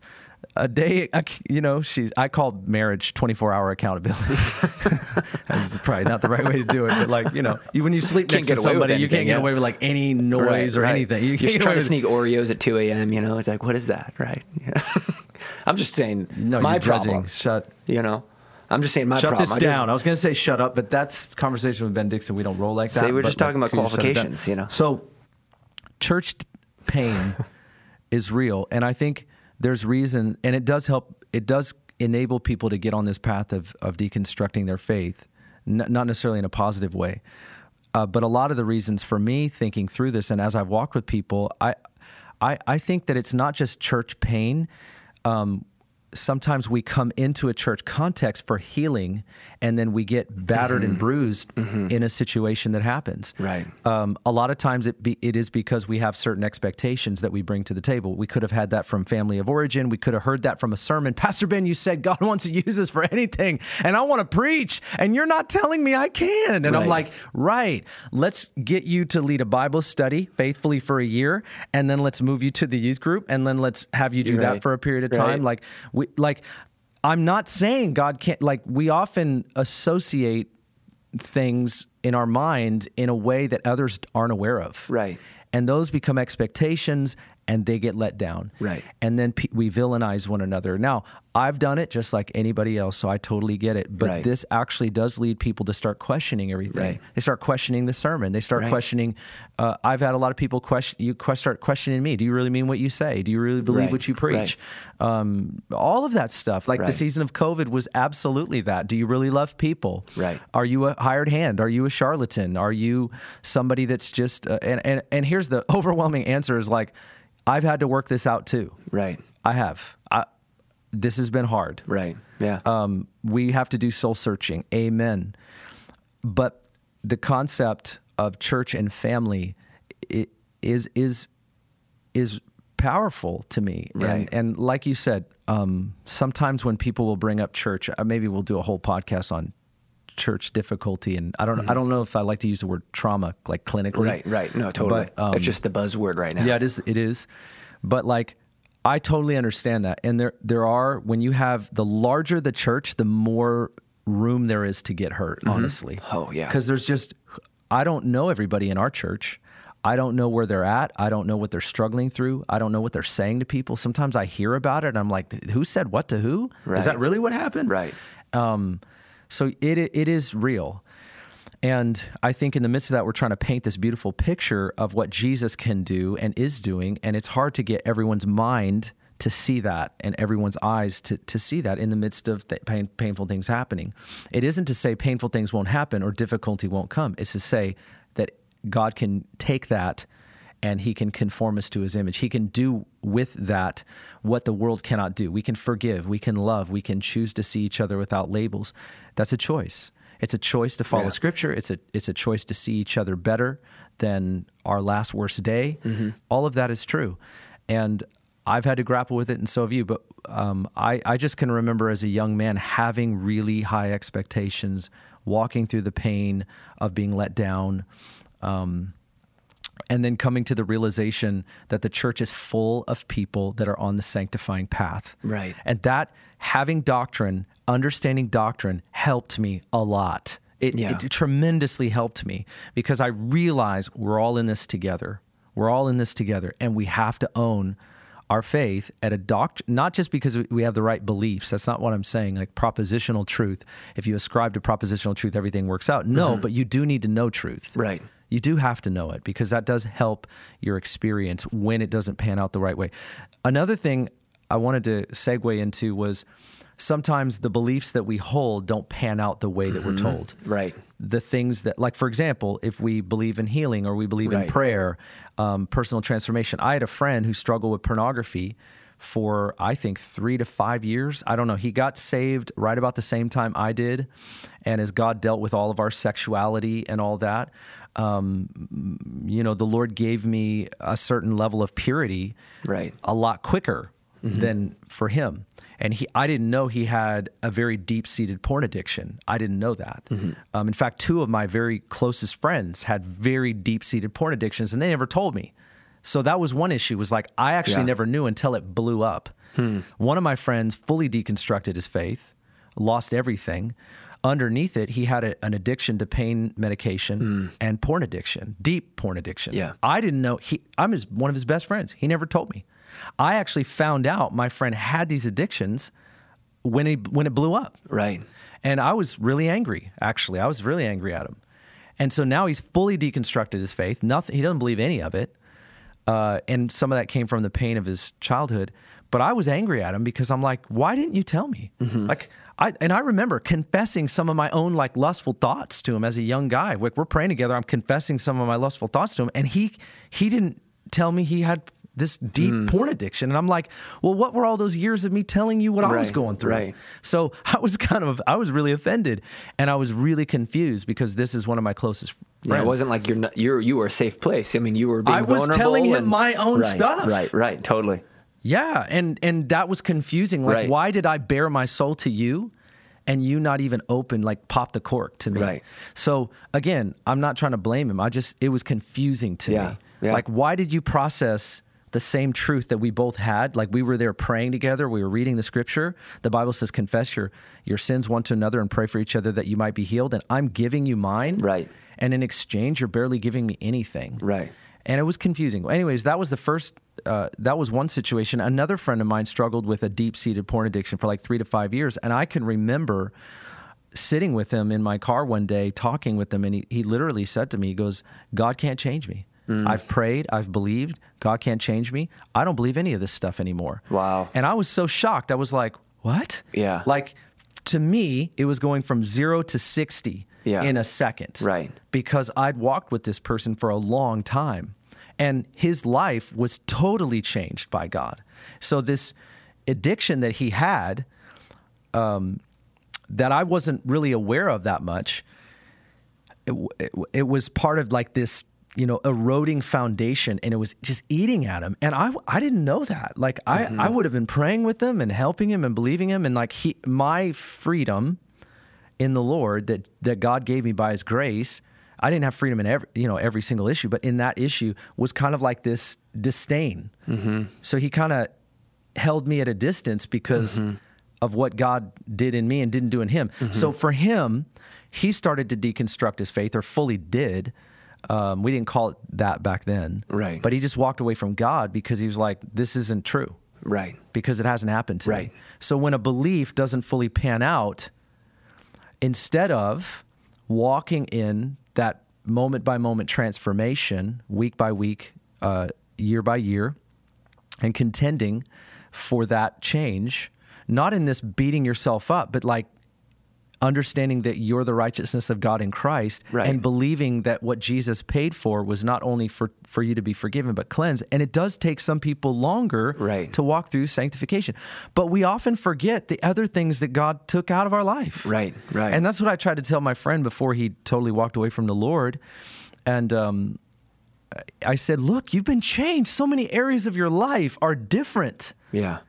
a day. You know, she, I call marriage 24 hour accountability. That's probably not the right way to do it, but like, you know, you, when you sleep next to get somebody, you can't get yeah. away with like any noise or Right, right. anything. You You're can't just get trying to sneak Oreos at 2 a.m. You know, it's like, what is that, right? Yeah. I'm just saying No, my you're judging. problem. Shut, You know, I'm just saying my shut problem. this I just- down. I was going to say shut up, but that's conversation with Ben Dixon. We don't roll like that. Say we're just talking like, about could you shut it down? qualifications, you know? So, church pain is real, and I think there's reason, and it does help. It does enable people to get on this path of of deconstructing their faith, n- not necessarily in a positive way. Uh, but a lot of the reasons for me thinking through this, and as I've walked with people, I, I, I think that it's not just church pain. Um, sometimes we come into a church context for healing, and then we get battered and bruised in a situation that happens. Right. Um, a lot of times it be, it is because we have certain expectations that we bring to the table. We could have had that from family of origin. We could have heard that from a sermon. Pastor Ben, you said God wants to use us for anything, and I want to preach, and you're not telling me I can. And I'm like, right. Let's get you to lead a Bible study faithfully for a year, and then let's move you to the youth group, and then let's have you do You're that right. for a period of Right. time. Like we like. I'm not saying God can't. Like we often associate things in our mind in a way that others aren't aware of. Right. And those become expectations and they get let down. Right. And then pe- we villainize one another. Now, I've done it just like anybody else, so I totally get it. But Right. this actually does lead people to start questioning everything. Right. They start questioning the sermon. They start Right. questioning. Uh, I've had a lot of people question. You que- start questioning me. Do you really mean what you say? Do you really believe what you preach? Um, all of that stuff. Like the season of COVID was absolutely that. Do you really love people? Right. Are you a hired hand? Are you a charlatan? Are you somebody that's just uh, and, and and here's the overwhelming answer is like I've had to work this out too. Right. I have. I, this has been hard. Right. Yeah. Um, we have to do soul searching. Amen. But the concept of church and family is is is powerful to me. Right. And, and like you said, um, sometimes when people will bring up church, uh, maybe we'll do a whole podcast on church difficulty. And I don't I don't know if I like to use the word trauma like clinically. right. Right. No, totally. But, um, it's just the buzzword right now. Yeah, it is. It is. But like, I totally understand that. And there, there are when you have the larger the church, the more room there is to get hurt. Honestly. Oh, yeah. Because there's just, I don't know everybody in our church. I don't know where they're at. I don't know what they're struggling through. I don't know what they're saying to people. Sometimes I hear about it and I'm like, who said what to who? Is that really what happened? Right. Um, so it it is real. And I think in the midst of that, we're trying to paint this beautiful picture of what Jesus can do and is doing. And it's hard to get everyone's mind to see that and everyone's eyes to, to see that in the midst of pain, painful things happening. It isn't to say painful things won't happen or difficulty won't come. It's to say that God can take that and he can conform us to his image. He can do with that what the world cannot do. We can forgive, we can love, we can choose to see each other without labels. That's a choice. It's a choice to follow Yeah. scripture. It's a it's a choice to see each other better than our last worst day. All of that is true. And I've had to grapple with it, and so have you. But um, I, I just can remember as a young man having really high expectations, walking through the pain of being let down, um, and then coming to the realization that the church is full of people that are on the sanctifying path. Right. And that having doctrine, understanding doctrine, helped me a lot. It, Yeah. it tremendously helped me because I realize we're all in this together. We're all in this together, and we have to own our faith at a doctrine, not just because we- we have the right beliefs. That's not what I'm saying. Like propositional truth. If you ascribe to propositional truth, everything works out. No, mm-hmm. but you do need to know truth. Right. You do have to know it because that does help your experience when it doesn't pan out the right way. Another thing I wanted to segue into was sometimes the beliefs that we hold don't pan out the way that we're told. Right. The things that, like, for example, if we believe in healing or we believe in prayer, um, personal transformation. I had a friend who struggled with pornography for, I think, three to five years. I don't know. He got saved right about the same time I did. And as God dealt with all of our sexuality and all that, um, you know, the Lord gave me a certain level of purity Right. a lot quicker than for him. And he, I didn't know he had a very deep seated porn addiction. I didn't know that. Um, in fact, two of my very closest friends had very deep seated porn addictions, and they never told me. So that was one issue. Was like I actually Yeah. never knew until it blew up. Hmm. One of my friends fully deconstructed his faith, lost everything. Underneath it, he had a, an addiction to pain medication hmm. and porn addiction, deep porn addiction. Yeah. I didn't know he. I'm his one of his best friends. He never told me. I actually found out my friend had these addictions when he when it blew up. Right. And I was really angry, actually. I was really angry at him. And so now he's fully deconstructed his faith. Nothing he doesn't believe any of it. Uh, and some of that came from the pain of his childhood. But I was angry at him because I'm like, why didn't you tell me? Like I and I remember confessing some of my own like lustful thoughts to him as a young guy. Like we're praying together, I'm confessing some of my lustful thoughts to him, and he he didn't tell me he had this deep mm. porn addiction. And I'm like, well, what were all those years of me telling you what I was going through? right. So I was kind of I was really offended and I was really confused because this is one of my closest Yeah, friends. it wasn't like you're not, you're you were a safe place. I mean, you were. Being I was telling him my own right, stuff. Right. Right. Totally. Yeah, and and that was confusing. Like, Right. why did I bare my soul to you, and you not even open, like pop the cork to me? Right. So again, I'm not trying to blame him. I just it was confusing to Yeah, me. yeah. Like, why did you process? The same truth that we both had, like we were there praying together, we were reading the scripture. The Bible says, "Confess your your sins one to another and pray for each other that you might be healed." And I'm giving you mine, Right. And in exchange, you're barely giving me anything, Right. and it was confusing. Anyways, that was the first. Uh, that was one situation. Another friend of mine struggled with a deep-seated porn addiction for like three to five years, and I can remember sitting with him in my car one day, talking with him, and he, he literally said to me, "He goes, God can't change me. I've prayed, I've believed. God can't change me. I don't believe any of this stuff anymore." Wow. And I was so shocked. I was like, "What?" Yeah. Like to me, it was going from zero to sixty Yeah. in a second Right. because I'd walked with this person for a long time and his life was totally changed by God. So this addiction that he had um, that I wasn't really aware of that much it, it, it was part of like this you know eroding foundation and it was just eating at him. And i i didn't know that. Like i mm-hmm. i would have been praying with him and helping him and believing him. And like he my freedom in the lord that that god gave me by his grace i didn't have freedom in every you know every single issue but in that issue was kind of like this disdain. Mm-hmm. So he kind of held me at a distance because mm-hmm. of what God did in me and didn't do in him. So for him, he started to deconstruct his faith, or fully did. Um, we didn't call it that back then, Right. But he just walked away from God because he was like, "This isn't true," Right. because it hasn't happened to Right. me. So when a belief doesn't fully pan out, instead of walking in that moment by moment transformation, week by week, uh, year by year, and contending for that change, not in this beating yourself up, but like understanding that you're the righteousness of God in Christ Right. and believing that what Jesus paid for was not only for, for you to be forgiven but cleansed. And it does take some people longer Right. to walk through sanctification. But we often forget the other things that God took out of our life. Right, right. And that's what I tried to tell my friend before he totally walked away from the Lord. And um, I said, Look, you've been changed. So many areas of your life are different. Yeah.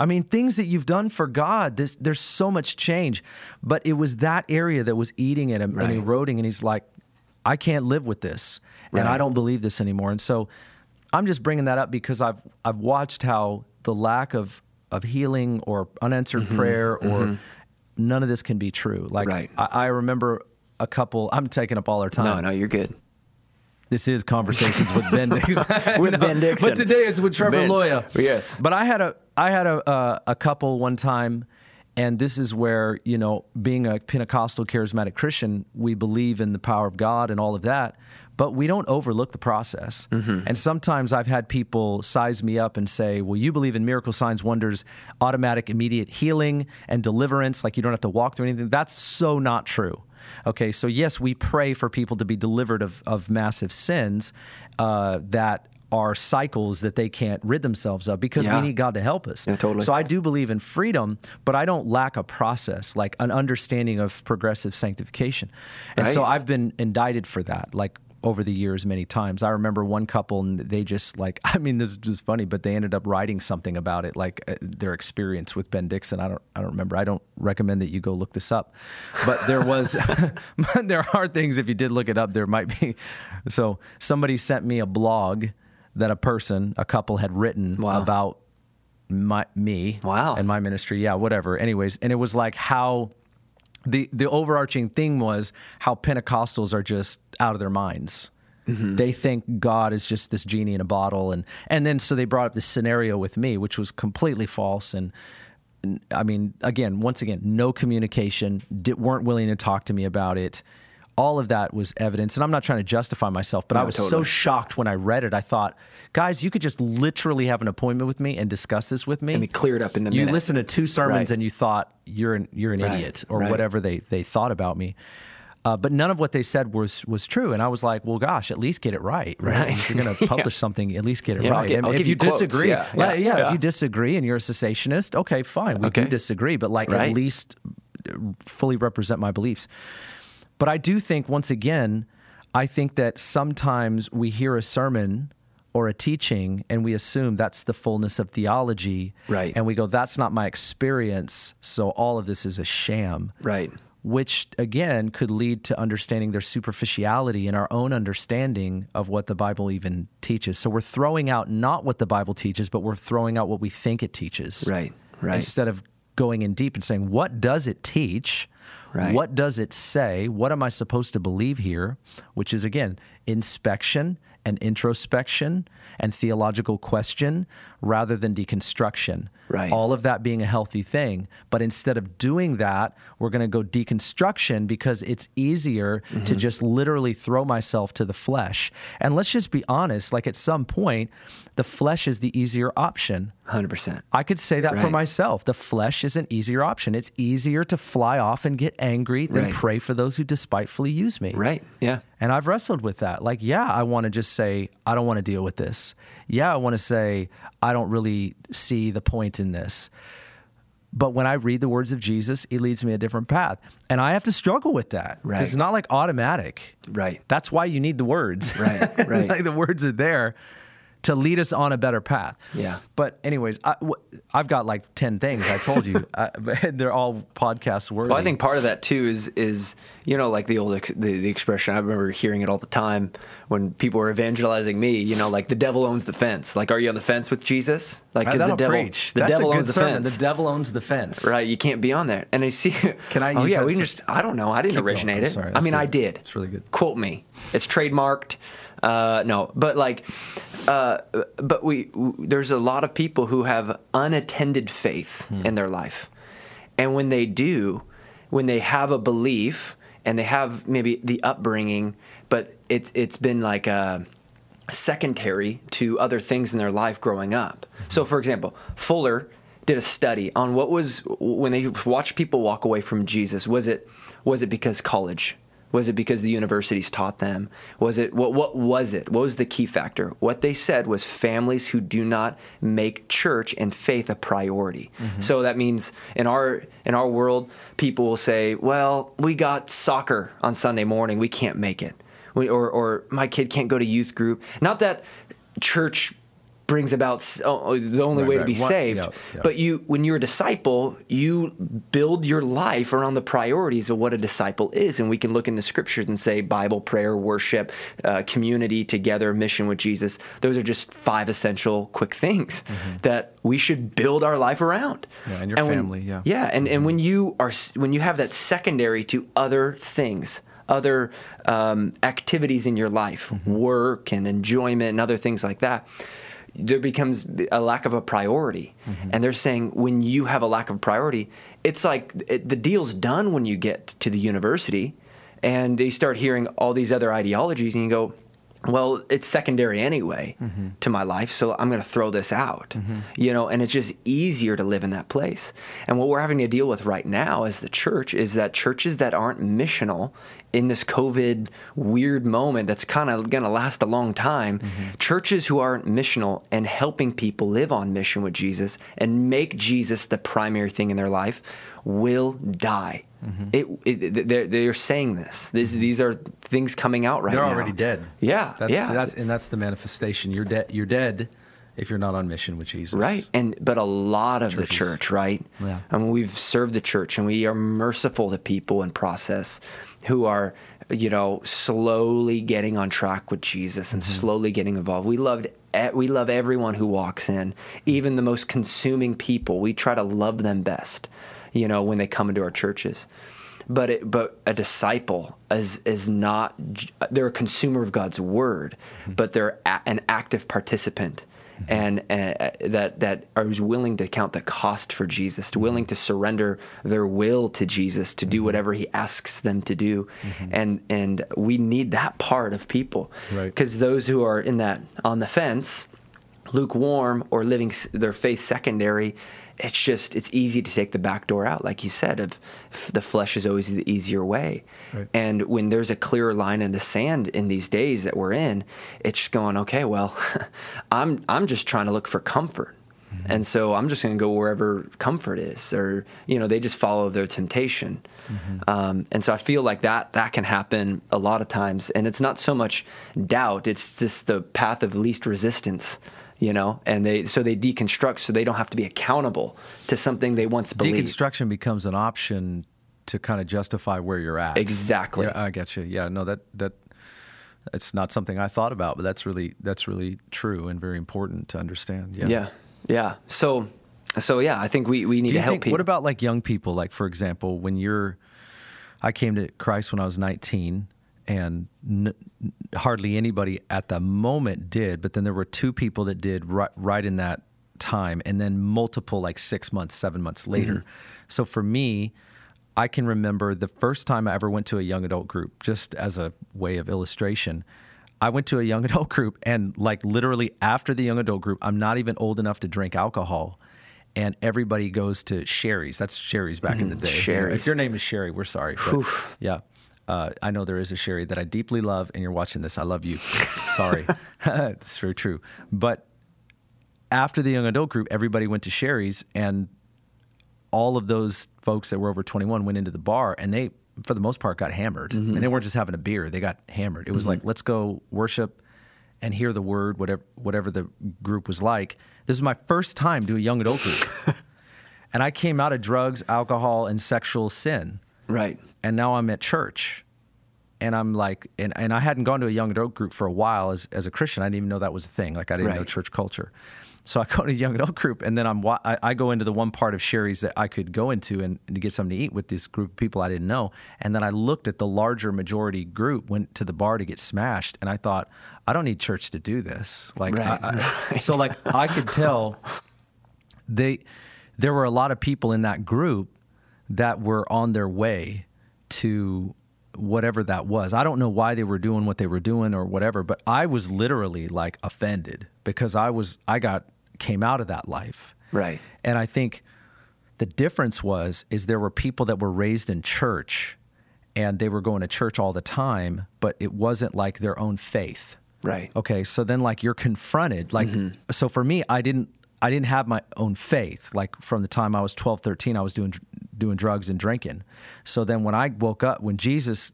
I mean, things that you've done for God, there's, there's so much change. But it was that area that was eating at him Right. and eroding. And he's like, I can't live with this. And I don't believe this anymore. And so I'm just bringing that up because I've, I've watched how the lack of, of healing or unanswered Mm-hmm. prayer or none of this can be true. Like, Right. I, I remember a couple, I'm taking up all our time. No, no, you're good. This is conversations with Ben Dixon. With Ben Dixon. But today it's with Trevor Ben. Loya. Yes. But I had a I had a uh, a couple one time, and this is where you know, being a Pentecostal charismatic Christian, we believe in the power of God and all of that, but we don't overlook the process. Mm-hmm. And sometimes I've had people size me up and say, "Well, you believe in miracle signs, wonders, automatic, immediate healing and deliverance, like you don't have to walk through anything." That's so not true. Okay, so yes, we pray for people to be delivered of, of massive sins uh, that are cycles that they can't rid themselves of because Yeah. we need God to help us. Yeah, totally. So I do believe in freedom, but I don't lack a process, like an understanding of progressive sanctification. And so I've been indicted for that, like over the years many times. I remember one couple and they just like I mean this is just funny, but they ended up writing something about it, like uh, their experience with Ben Dixon. I don't I don't remember. I don't recommend that you go look this up. But there was there are things if you did look it up, there might be so somebody sent me a blog that a person, a couple had written Wow. about my me Wow. and my ministry yeah whatever anyways and it was like how the the overarching thing was how pentecostals are just out of their minds. Mm-hmm. They think god is just this genie in a bottle. And and then so they brought up this scenario with me which was completely false. And I mean, again, once again, no communication, di- weren't willing to talk to me about it. All of that was evidence. And I'm not trying to justify myself, but I No, was so shocked when I read it. I thought, guys, you could just literally have an appointment with me and discuss this with me. And it up in the You minute. listen to two sermons Right. and you thought you're an, you're an Right, idiot or right. whatever they, they thought about me. Uh, but none of what they said was was true, and I was like, "Well, gosh, at least get it right, right? If you're going to publish something, at least get it Yeah, right. get- I'll if give you you disagree, Yeah, yeah, yeah, If yeah. you disagree and you're a cessationist, okay, fine, we Okay. do disagree, but like at least fully represent my beliefs. But I do think, once again, I think that sometimes we hear a sermon or a teaching and we assume that's the fullness of theology. Right. And we go, that's not my experience. So all of this is a sham. Right. Which again could lead to understanding their superficiality in our own understanding of what the Bible even teaches. So we're throwing out not what the Bible teaches, but we're throwing out what we think it teaches Right. Right. instead of going in deep and saying, what does it teach? Right. What does it say? What am I supposed to believe here? Which is, again, inspection and introspection and theological question rather than deconstruction. Right. All of that being a healthy thing. But instead of doing that, we're going to go deconstruction because it's easier Mm-hmm. to just literally throw myself to the flesh. And let's just be honest like, at some point, the flesh is the easier option. 100%. I could say that for myself. The flesh is an easier option. It's easier to fly off and get angry than Right. pray for those who despitefully use me. Right. Yeah. And I've wrestled with that. Like, yeah, I want to just say, I don't want to deal with this. Yeah, I want to say, I don't really see the point in this. But when I read the words of Jesus, it leads me a different path. And I have to struggle with that. Right. It's not like automatic. Right. That's why you need the words. Right, right. like the words are there to lead us on a better path. Yeah. But anyways, I, have got like ten things I told you. I, they're all podcast worthy. Well, I think part of that too is is you know like the old ex- the, the expression I remember hearing it all the time when people were evangelizing me. You know, like the devil owns the fence. Like, are you on the fence with Jesus? Like, Uh, because the devil preach. the That's devil good owns the sermon. fence. The devil owns the fence. Right, you can't be on there. And I see. Can I Oh use yeah, that we can just. I don't know. I didn't Keep originate it. sorry, I mean, I did. It's really good. Quote me. It's trademarked. Uh, no, but like, uh, but we w- there's a lot of people who have unattended faith Hmm. in their life, and when they do, when they have a belief and they have maybe the upbringing, but it's it's been like a secondary to other things in their life growing up. So, for example, Fuller did a study on what was when they watched people walk away from Jesus. Was it was it because college? Was it because the universities taught them? Was it what what was it? What was the key factor? What they said was families who do not make church and faith a priority. Mm-hmm. So that means in our in our world, people will say, "Well, we got soccer on Sunday morning. We can't make it." or or my kid can't go to youth group. Not that church brings about oh, the only right, way right. to be saved. Yeah, yeah. But you, when you're a disciple, you build your life around the priorities of what a disciple is, and we can look in the scriptures and say Bible, prayer, worship, uh, community, together, mission with Jesus. Those are just five essential, quick things mm-hmm. that we should build our life around. Yeah, and your and family. When, yeah, yeah, and mm-hmm. and when you are when you have that secondary to other things other um, activities in your life, mm-hmm. work and enjoyment and other things like that, there becomes a lack of a priority. Mm-hmm. And they're saying when you have a lack of priority, it's like it, the deal's done when you get to the university and they start hearing all these other ideologies and you go, well, it's secondary anyway mm-hmm. to my life, so I'm going to throw this out. Mm-hmm. You know, and it's just easier to live in that place. And what we're having to deal with right now as the church is that churches that aren't missional in this COVID weird moment that's kind of going to last a long time, mm-hmm. churches who aren't missional and helping people live on mission with Jesus and make Jesus the primary thing in their life will die. Mm-hmm. It, it, they're, they're saying this. this. Mm-hmm. These are things coming out right they're now. They're already dead. Yeah, that's, yeah. That's, and that's the manifestation. You're dead. You're dead if you're not on mission with Jesus. Right. And but a lot of Churches. the church, right? Yeah. I mean, we've served the church and we are merciful to people in process who are, you know, slowly getting on track with Jesus and mm-hmm. slowly getting involved. We loved we love everyone who walks in, even the most consuming people. We try to love them best, you know, when they come into our churches. But it, but a disciple is is not they're a consumer of God's word, mm-hmm. but they're a, an active participant and uh, that that are willing to count the cost for Jesus, to willing to surrender their will to Jesus to do mm-hmm. whatever He asks them to do, mm-hmm. and and we need that part of people because right. those who are in that on the fence, lukewarm or living their faith secondary it's just it's easy to take the back door out like you said of the flesh is always the easier way right. and when there's a clearer line in the sand in these days that we're in it's just going okay well i'm i'm just trying to look for comfort mm-hmm. and so i'm just going to go wherever comfort is or you know they just follow their temptation mm-hmm. um, and so i feel like that that can happen a lot of times and it's not so much doubt it's just the path of least resistance you know and they so they deconstruct so they don't have to be accountable to something they once believed. Deconstruction becomes an option to kind of justify where you're at. Exactly. Yeah, i get you. Yeah no that that it's not something i thought about but that's really that's really true and very important to understand. Yeah. Yeah. Yeah. So so yeah i think we, we need to help think, people. what about like young people? Like for example when you're i came to christ when i was 19 and n- hardly anybody at the moment did. But then there were two people that did right, right in that time, and then multiple, like six months, seven months later. Mm-hmm. So for me, I can remember the first time I ever went to a young adult group, just as a way of illustration. I went to a young adult group, and like literally after the young adult group, I'm not even old enough to drink alcohol. And everybody goes to Sherry's. That's Sherry's back mm, in the day. Sherry's. If your name is Sherry, we're sorry. But, yeah. Uh, I know there is a Sherry that I deeply love, and you're watching this. I love you. Sorry, that's very true. But after the young adult group, everybody went to Sherry's, and all of those folks that were over 21 went into the bar, and they, for the most part, got hammered. Mm-hmm. And they weren't just having a beer; they got hammered. It was mm-hmm. like, let's go worship and hear the word, whatever whatever the group was like. This is my first time to a young adult group, and I came out of drugs, alcohol, and sexual sin. Right and now I'm at church. And I'm like, and, and I hadn't gone to a young adult group for a while as, as a Christian. I didn't even know that was a thing. Like I didn't right. know church culture. So I go to a young adult group, and then I'm I, I, go into the one part of Sherry's that I could go into and, and, to get something to eat with this group of people I didn't know. And then I looked at the larger majority group, went to the bar to get smashed, and I thought, I don't need church to do this. Like, right. I, I, so like I could tell they there were a lot of people in that group that were on their way to whatever that was. I don't know why they were doing what they were doing or whatever, but I was literally like offended because I was I got came out of that life. Right. And I think the difference was is there were people that were raised in church and they were going to church all the time, but it wasn't like their own faith. Right. Okay, so then like you're confronted like mm-hmm. so for me I didn't I didn't have my own faith like from the time I was 12 13 I was doing doing drugs and drinking. So then when I woke up when Jesus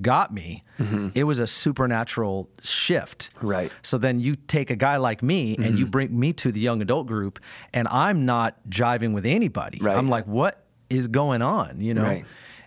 got me, mm-hmm. it was a supernatural shift. Right. So then you take a guy like me and you mm-hmm. bring me to the young adult group and I'm not jiving with anybody. Right. I'm like what is going on, you know? Right.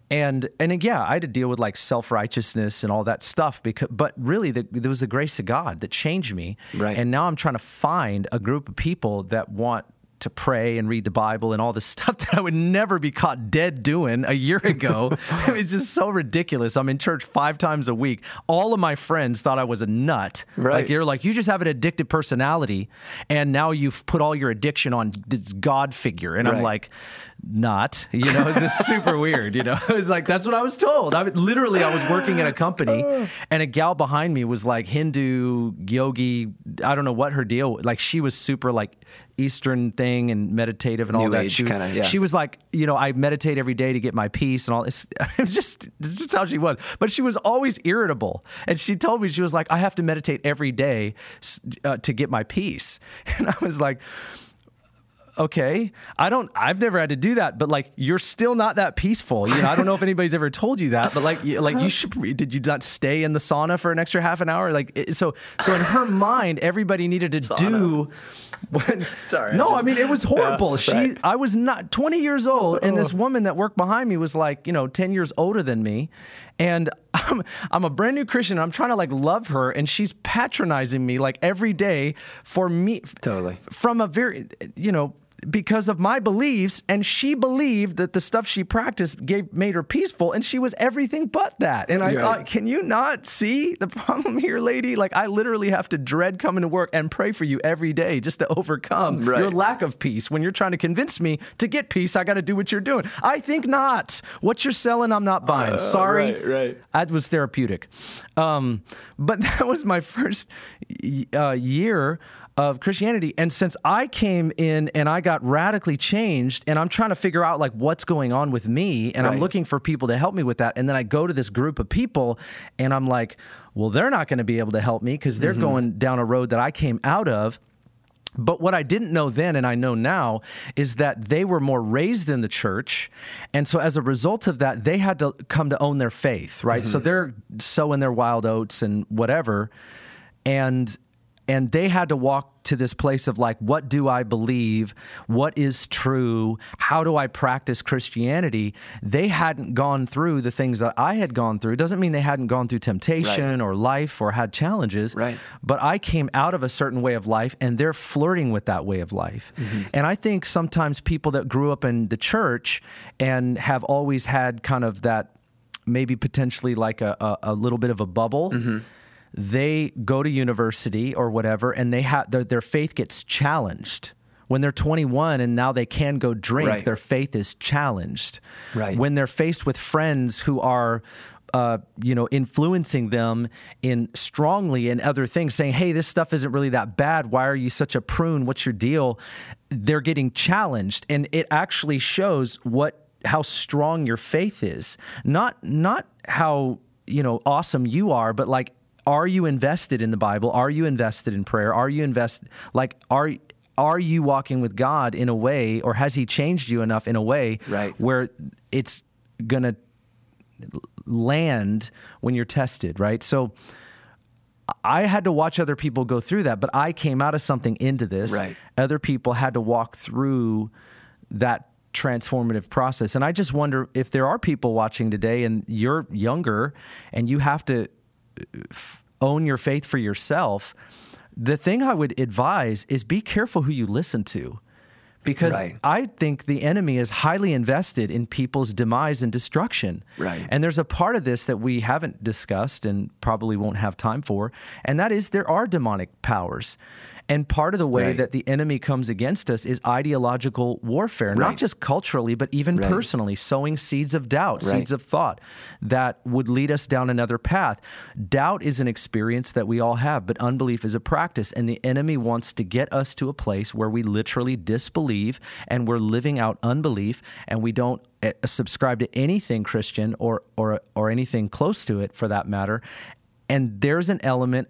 And and yeah, I had to deal with like self righteousness and all that stuff. Because, but really, the, there was the grace of God that changed me. Right. And now I'm trying to find a group of people that want to pray and read the Bible and all this stuff that I would never be caught dead doing a year ago. it's just so ridiculous. I'm in church five times a week. All of my friends thought I was a nut. Right. Like you're like you just have an addictive personality, and now you've put all your addiction on this God figure. And I'm like, not. You know, it's just super weird. You know, it was like that's what I was told. I literally I was working at a company, and a gal behind me was like Hindu yogi. I don't know what her deal. Like she was super like Eastern thing and meditative and all that. she, kinda, yeah. she was like, you know, I meditate every day to get my peace and all this. It's just, just how she was. But she was always irritable. And she told me, she was like, I have to meditate every day uh, to get my peace. And I was like, okay i don't i've never had to do that but like you're still not that peaceful you know i don't know if anybody's ever told you that but like you, like you should did you not stay in the sauna for an extra half an hour like so so in her mind everybody needed to do when, Sorry, no i just- mean it was horrible Yeah, she right. i was not 20 years old and this oh. woman that worked behind me was like you know 10 years older than me and I'm, I'm a brand new christian i'm trying to like love her and she's patronizing me like every day for me Totally. from a very you know because of my beliefs and she believed that the stuff she practiced gave made her peaceful and she was everything but that and i Right. thought can you not see the problem here lady like i literally have to dread coming to work and pray for you every day just to overcome Right. your lack of peace when you're trying to convince me to get peace i got to do what you're doing i think not what you're selling i'm not buying sorry right, right. that was therapeutic. Um, but that was my first uh, year of Christianity. And since I came in and I got radically changed, and I'm trying to figure out like what's going on with me, and I'm looking for people to help me with that. And then I go to this group of people, and I'm like, well, they're not going to be able to help me because they're mm-hmm. going down a road that I came out of. But what I didn't know then and I know now is that they were more raised in the church. And so as a result of that, they had to come to own their faith, right? So mm-hmm. they're sowing their wild oats and whatever. And and they had to walk to this place of like what do i believe what is true how do i practice christianity they hadn't gone through the things that i had gone through it doesn't mean they hadn't gone through temptation or life or had challenges Right. but I came out of a certain way of life and they're flirting with that way of life. Mm-hmm. And I think sometimes people that grew up in the church and have always had kind of that maybe potentially like a, a, a little bit of a bubble. Mm-hmm. They go to university or whatever, and they have their, their faith gets challenged when they're 21 and now they can go drink. Right. Their faith is challenged. Right. When they're faced with friends who are uh, you know, influencing them in strongly in other things, saying, "Hey, this stuff isn't really that bad. Why are you such a prune? What's your deal?" They're getting challenged, and it actually shows what how strong your faith is. Not not how you know awesome you are, but like, are you invested in the Bible? Are you invested in prayer? Are you invested? Like, are are you walking with God in a way, or has He changed you enough in a way Right. where it's gonna land when you're tested, right? So I had to watch other people go through that, but I came out of something into this. Right. Other people had to walk through that transformative process. And I just wonder if there are people watching today and you're younger and you have to f- own your faith for yourself. The thing I would advise is be careful who you listen to because Right. I think the enemy is highly invested in people's demise and destruction. Right. And there's a part of this that we haven't discussed and probably won't have time for, and that is there are demonic powers. And part of the way Right. that the enemy comes against us is ideological warfare, not just culturally, but even Right. personally, sowing seeds of doubt, Right. seeds of thought that would lead us down another path. Doubt is an experience that we all have, but unbelief is a practice. And the enemy wants to get us to a place where we literally disbelieve and we're living out unbelief and we don't eh, subscribe to anything Christian or, or, or anything close to it for that matter. And there's an element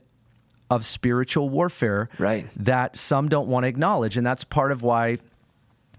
of spiritual warfare Right. that some don't want to acknowledge. And that's part of why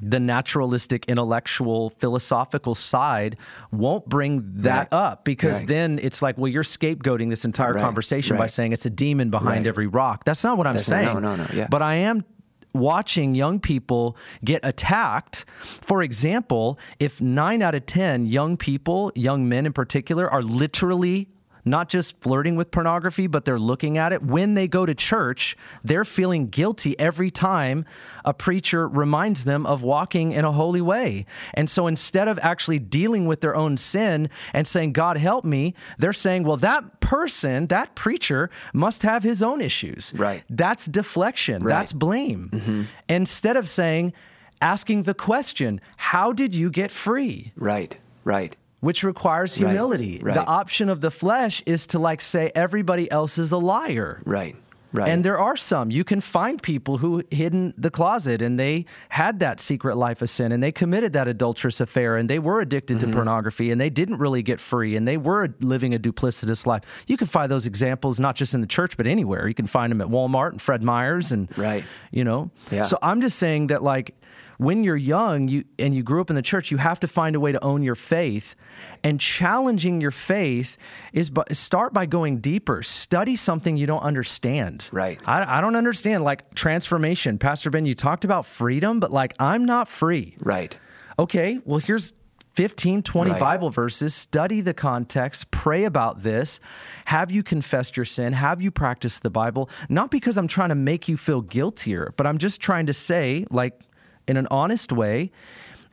the naturalistic, intellectual, philosophical side won't bring that Right. up because Right. then it's like, well, you're scapegoating this entire Right. conversation by saying it's a demon behind every rock. That's not what I'm That's not- saying. no, no, no, yeah. But I am watching young people get attacked. For example, if nine out of 10 young people, young men in particular, are literally not just flirting with pornography, but they're looking at it. When they go to church, they're feeling guilty every time a preacher reminds them of walking in a holy way. And so instead of actually dealing with their own sin and saying, God help me, they're saying, well, that person, that preacher must have his own issues. Right. That's deflection. That's blame. Mm-hmm. Instead of saying, asking the question, how did you get free? Right. Right. Which requires humility. right. The option of the flesh is to like say everybody else is a liar. Right. Right. And there are some. You can find people who hid in the closet and they had that secret life of sin and they committed that adulterous affair and they were addicted Mm-hmm. to pornography and they didn't really get free and they were living a duplicitous life. You can find those examples not just in the church but anywhere. You can find them at Walmart and Fred Meyer's and Right. you know. Yeah. So I'm just saying that like when you're young you and you grew up in the church, you have to find a way to own your faith. And challenging your faith is but start by going deeper. Study something you don't understand. Right. I, I don't understand like transformation. Pastor Ben, you talked about freedom, but like I'm not free. right. Okay, well, here's 15, 20 Right. Bible verses. Study the context, pray about this. Have you confessed your sin? Have you practiced the Bible? Not because I'm trying to make you feel guiltier, but I'm just trying to say, like, in an honest way,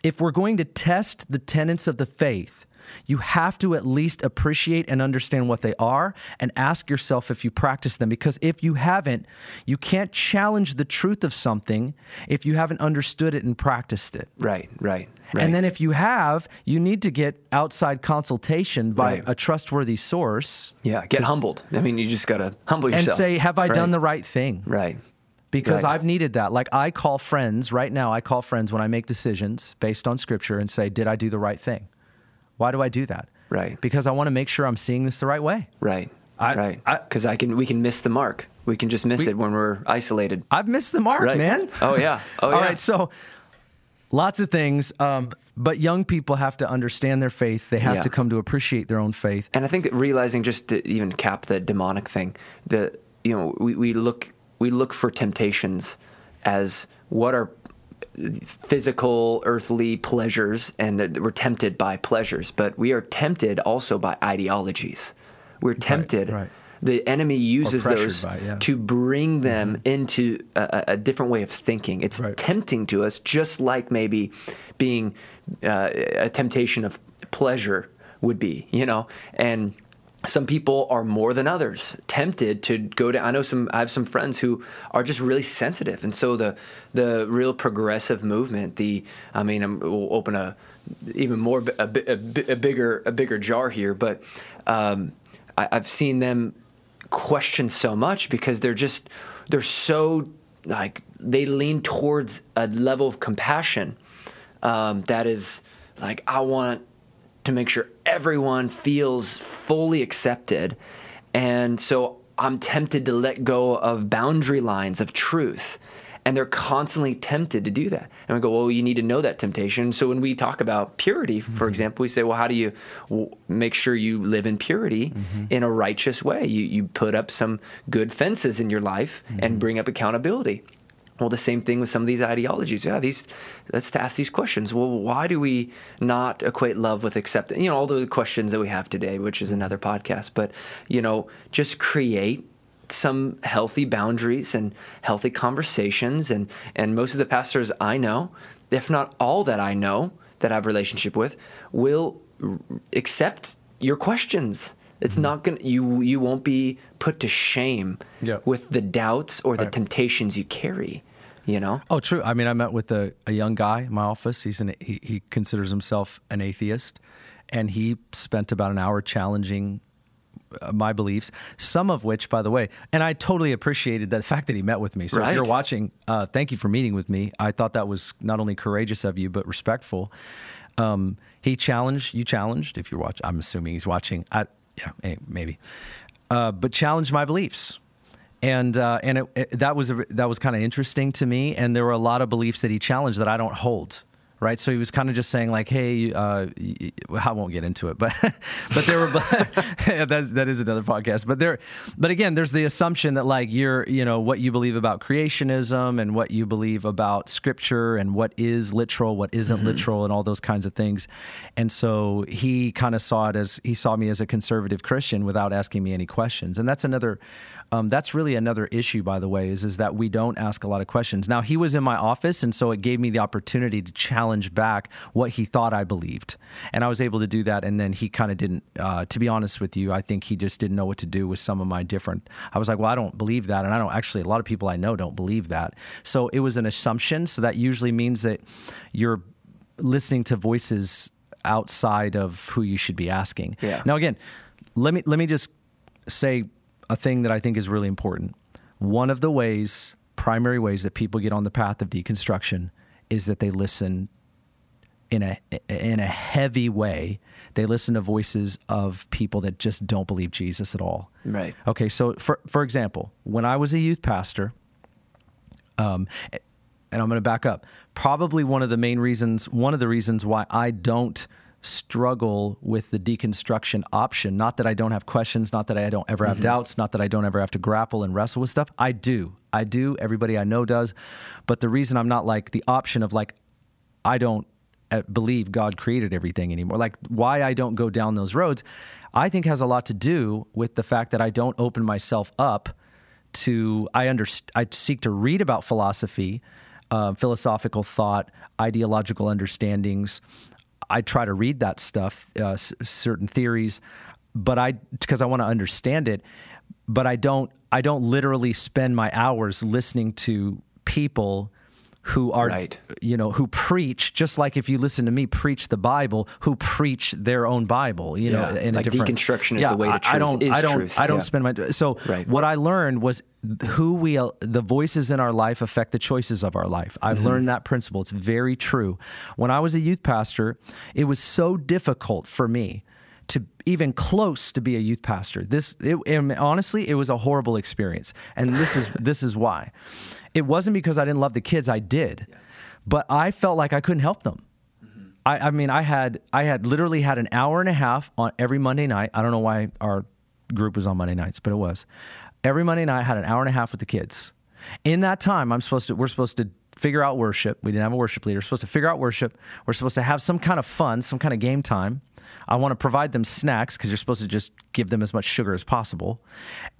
if we're going to test the tenets of the faith, you have to at least appreciate and understand what they are and ask yourself if you practice them. Because if you haven't, you can't challenge the truth of something if you haven't understood it and practiced it. Right. Right. Right. And then if you have, you need to get outside consultation by Right. a trustworthy source yeah. Get humbled. I mean, you just got to humble yourself. and say, have I done the right thing? Right. Because Right. I've needed that. Like I call friends right now, I call friends when I make decisions based on scripture and say, did I do the right thing? Why do I do that? Right. Because I want to make sure I'm seeing this the right way. Right. I- right. Because I, can. We can miss the mark. We can just miss it when we're isolated. I've missed the mark, Right. man. Oh, yeah. Oh, yeah. right. So lots of things. Um, but young people have to understand their faith. They have Yeah. to come to appreciate their own faith. And I think that realizing just to even cap the demonic thing, the you know we, we look we look for temptations as what are physical earthly pleasures and that we're tempted by pleasures but we are tempted also by ideologies we're tempted right. the enemy uses those by yeah. Mm-hmm. to bring them into a, a a different way of thinking it's Right. tempting to us just like maybe being uh, a temptation of pleasure would be you know and some people are more than others tempted to go to i know some i have some friends who are just really sensitive. And so the the real progressive movement the i mean I'm, we'll open a even more a, a, a bigger a bigger jar here but um, I, i've seen them question so much because they're just they're so like they lean towards a level of compassion um, that is like I want to make sure everyone feels fully accepted, and so I'm tempted to let go of boundary lines of truth. And they're constantly tempted to do that. And we go, well, you need to know that temptation. So when we talk about purity, for mm-hmm. example, we say, well, how do you w- make sure you live in purity mm-hmm. in a righteous way? You, you put up some good fences in your life and mm-hmm. bring up accountability. Well, the same thing with some of these ideologies. Yeah, these. Let's ask these questions. Well, why do we not equate love with acceptance? You know, all the questions that we have today, which is another podcast. But you know, just create some healthy boundaries and healthy conversations. And and most of the pastors I know, if not all that I know that I have a relationship with, will accept your questions. It's not gonna you you won't be put to shame Yeah. with the doubts or the Right. temptations you carry. You know? Oh, true. I mean, I met with a, a young guy in my office. He's an he, he considers himself an atheist, and he spent about an hour challenging uh, my beliefs. Some of which, by the way, and I totally appreciated the fact that he met with me. So if you're watching, uh, thank you for meeting with me. I thought that was not only courageous of you but respectful. Um, he challenged you. Challenged if you're watching. I'm assuming he's watching. I, yeah, eh, maybe, uh, but challenged my beliefs and uh, and it, it, that was that was kind of interesting to me. And there were a lot of beliefs that he challenged that I don't hold. Right, so he was kind of just saying like, "Hey, uh, I won't get into it, but but there were that's, that is another podcast. But there, but again, there's the assumption that like you're, you know, what you believe about creationism and what you believe about scripture and what is literal, what isn't literal, and all those kinds of things. And so he kind of saw it as he saw me as a conservative Christian without asking me any questions, and that's another. Um, that's really another issue, by the way, is is that we don't ask a lot of questions. Now he was in my office, and so it gave me the opportunity to challenge back what he thought I believed, and I was able to do that. And then he kind of didn't. Uh, to be honest with you, I think he just didn't know what to do with some of my different. I was like, well, I don't believe that, and I don't actually. A lot of people I know don't believe that. So it was an assumption. So that usually means that you're listening to voices outside of who you should be asking. Yeah. Now again, let me let me just say a thing that I think is really important. One of the ways, primary ways that people get on the path of deconstruction is that they listen in a in a heavy way. They listen to voices of people that just don't believe Jesus at all. Right. Okay, so for for example, when I was a youth pastor, um, and I'm going to back up. Probably one of the main reasons, one of the reasons why I don't struggle with the deconstruction option. Not that I don't have questions, not that I don't ever have doubts, not that I don't ever have to grapple and wrestle with stuff. I do. I do. Everybody I know does. But the reason I'm not like the option of like, I don't uh, believe God created everything anymore. Like why I don't go down those roads, I think has a lot to do with the fact that I don't open myself up to I underst- I seek to read about philosophy, uh, philosophical thought, ideological understandings. I try to read that stuff, uh, s- certain theories, but I because I want to understand it. But I don't I don't literally spend my hours listening to people who are Right. you know who preach just like if you listen to me preach the bible who preach their own bible you know Yeah, in a different deconstruction is yeah, the way to I- I don't I don't truth, I don't yeah. spend my so Right. what I learned was who we the voices in our life affect the choices of our life. I've Mm-hmm. learned that principle. It's very true. When I was a youth pastor, it was so difficult for me to even close to be a youth pastor. This it, honestly, it was a horrible experience. And this is this is why. It wasn't because I didn't love the kids, I did. But I felt like I couldn't help them. Mm-hmm. I, I mean, I had I had literally had an hour and a half on every Monday night. I don't know why our group was on Monday nights, but it was. Every Monday night, I had an hour and a half with the kids. In that time, I'm supposed to. We're supposed to figure out worship. We didn't have a worship leader. We're supposed to figure out worship. We're supposed to have some kind of fun, some kind of game time. I want to provide them snacks because you're supposed to just give them as much sugar as possible.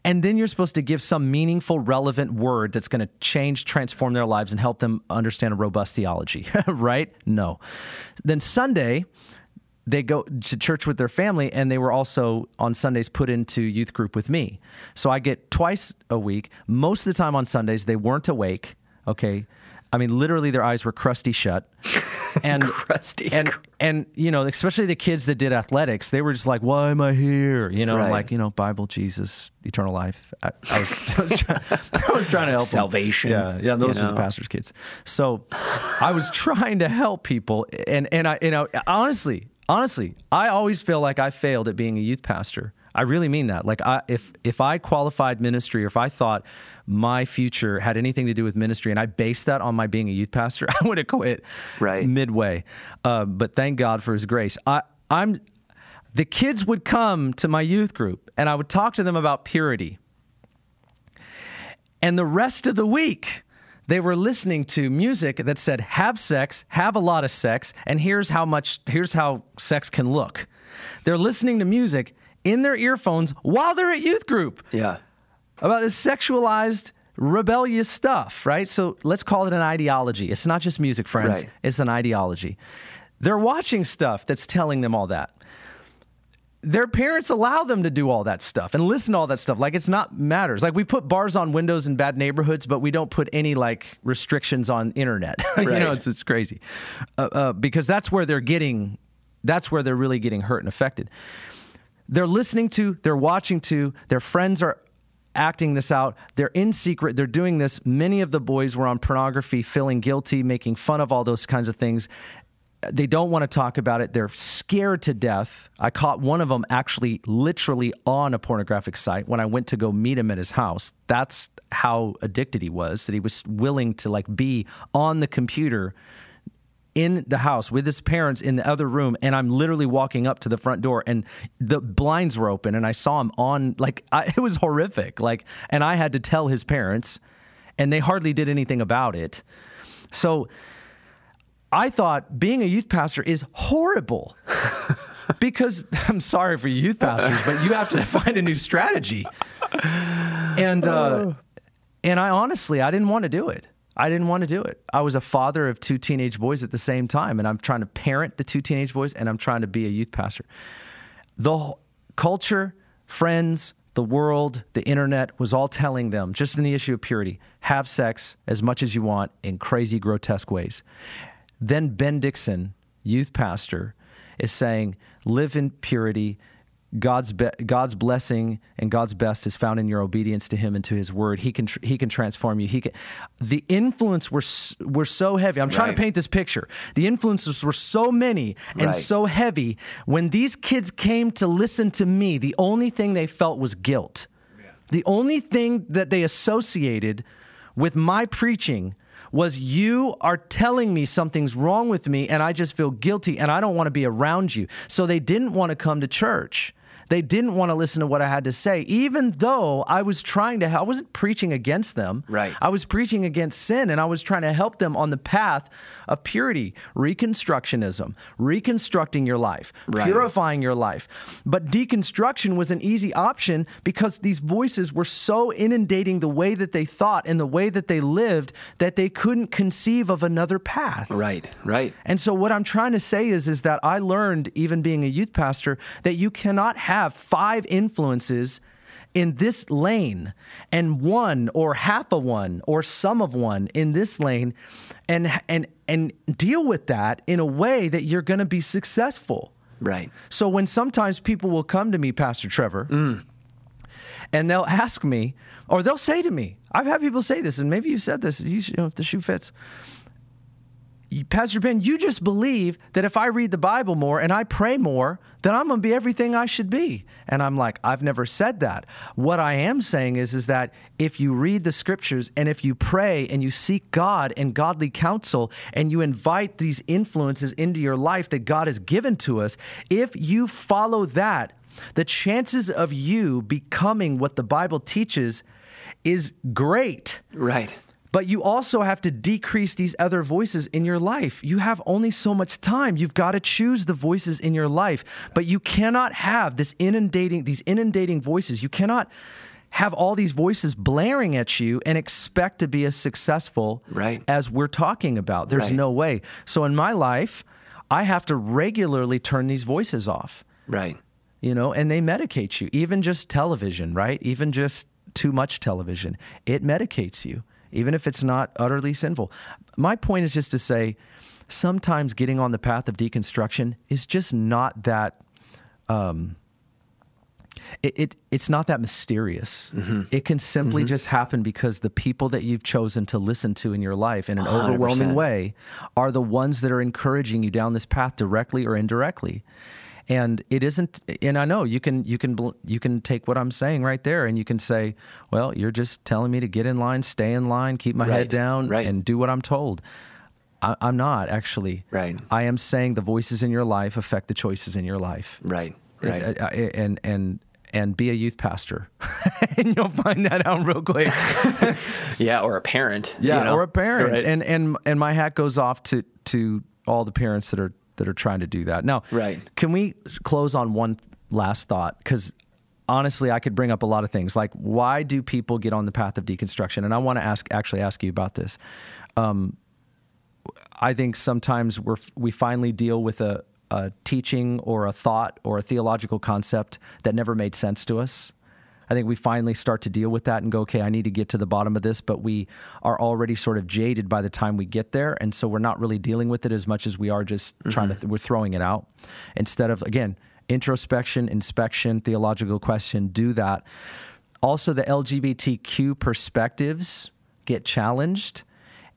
And then you're supposed to give some meaningful, relevant word that's going to change, transform their lives, and help them understand a robust theology, right? No. Then Sunday, they go to church with their family and they were also on Sundays put into youth group with me. So I get twice a week. Most of the time on Sundays they weren't awake, okay? I mean literally their eyes were crusty shut. And Crusty. and and you know, especially the kids that did athletics, they were just like, "Why am I here?" You know, Right. like, you know, Bible, Jesus, eternal life. I, I was I was, trying, I was trying to help them. Salvation, Yeah, yeah, those you are the pastor's kids. So I was trying to help people, and and I you know honestly, honestly, I always feel like I failed at being a youth pastor. I really mean that. Like, I, if if I qualified ministry, or if I thought my future had anything to do with ministry, and I based that on my being a youth pastor, I would have quit Right. midway. Uh, but thank God for His grace. I I'm the kids would come to my youth group, and I would talk to them about purity. And the rest of the week, they were listening to music that said, have sex, have a lot of sex, and here's how much, here's how sex can look. They're listening to music in their earphones while they're at youth group Yeah. About this sexualized rebellious stuff, right? So let's call it an ideology. It's not just music, friends. Right. It's an ideology. They're watching stuff that's telling them all that. Their parents allow them to do all that stuff and listen to all that stuff. Like it's not matters. Like we put bars on windows in bad neighborhoods, but we don't put any like restrictions on internet. you know, it's it's crazy uh, uh, because that's where they're getting. That's where they're really getting hurt and affected they're listening to, they're watching to, their friends are acting this out. They're in secret, they're doing this. Many of the boys were on pornography, feeling guilty, making fun of all those kinds of things. They don't want to talk about it. They're scared to death. I caught one of them actually literally on a pornographic site when I went to go meet him at his house. That's how addicted he was, that he was willing to like be on the computer in the house with his parents in the other room and i'm literally walking up to the front door and the blinds were open and i saw him on like I, it was horrific like and i had to tell his parents and they hardly did anything about it so i thought being a youth pastor is horrible because i'm sorry for youth pastors but you have to find a new strategy and uh, and I honestly I didn't want to do it. I didn't want to do it. I was a father of two teenage boys at the same time, and I'm trying to parent the two teenage boys, and I'm trying to be a youth pastor. The culture, friends, the world, the internet was all telling them, just in the issue of purity, have sex as much as you want in crazy, grotesque ways. Then Ben Dixon, youth pastor, is saying, live in purity. God's be- God's blessing and God's best is found in your obedience to Him and to His Word. He can tr- He can transform you. He can. The influence were s- were so heavy. I'm trying Right. to paint this picture. The influences were so many and Right. so heavy. When these kids came to listen to me, the only thing they felt was guilt. The only thing that they associated with my preaching was you are telling me something's wrong with me and I just feel guilty and I don't want to be around you. So they didn't want to come to church. They didn't want to listen to what I had to say, even though I was trying to. I wasn't preaching against them. Right. I was preaching against sin, and I was trying to help them on the path of purity, reconstructionism, reconstructing your life, Right. purifying your life. But deconstruction was an easy option because these voices were so inundating the way that they thought and the way that they lived that they couldn't conceive of another path. Right, right. And so what I'm trying to say is is that I learned even being a youth pastor that you cannot have five influences in this lane and one or half of one or some of one in this lane and and and deal with that in a way that you're going to be successful. Right. So when sometimes people will come to me, Pastor Trevor, mm. and they'll ask me, or they'll say to me, I've had people say this, and maybe you said this, you, you know, if the shoe fits. "You- Pastor Ben, you just believe that if I read the Bible more and I pray more, then I'm going to be everything I should be. And I'm like, I've never said that. What I am saying is, is that if you read the scriptures and if you pray and you seek God and godly counsel and you invite these influences into your life that God has given to us, if you follow that, the chances of you becoming what the Bible teaches is great. Right. But you also have to decrease these other voices in your life. You have only so much time. You've got to choose the voices in your life. But you cannot have this inundating these inundating voices. You cannot have all these voices blaring at you and expect to be as successful Right. as we're talking about. There's Right. no way. So in my life, I have to regularly turn these voices off Right. you know, and they medicate you. Even just television, right? Even just too much television, it medicates you, even if it's not utterly sinful. My point is just to say sometimes getting on the path of deconstruction is just not that. Um, it, it it's not that mysterious. It can simply just happen because the people that you've chosen to listen to in your life in an overwhelming 100%. way are the ones that are encouraging you down this path directly or indirectly. And it isn't and I know you can you can bl- you can take what I'm saying right there and you can say, well, you're just telling me to get in line, stay in line, keep my Right, head down right. and do what I'm told. I, I'm not actually. Right. I am saying the voices in your life affect the choices in your life Right. Right. uh, uh, and and and be a youth pastor, and you'll find that out real quick. yeah, or a parent. Yeah, you know? or a parent. Right. And and and my hat goes off to to all the parents that are that are trying to do that. Now, Right. Can we close on one last thought? Because honestly, I could bring up a lot of things. Like, why do people get on the path of deconstruction? And I want to ask, actually, ask you about this. Um, I think sometimes we're we finally deal with a, a teaching or a thought or a theological concept that never made sense to us. I think we finally start to deal with that and go, okay, I need to get to the bottom of this, but we are already sort of jaded by the time we get there, and so we're not really dealing with it as much as we are just mm-hmm. trying to. Th- we're throwing it out instead of again introspection, inspection, theological question. Do that. Also, the LGBTQ perspectives get challenged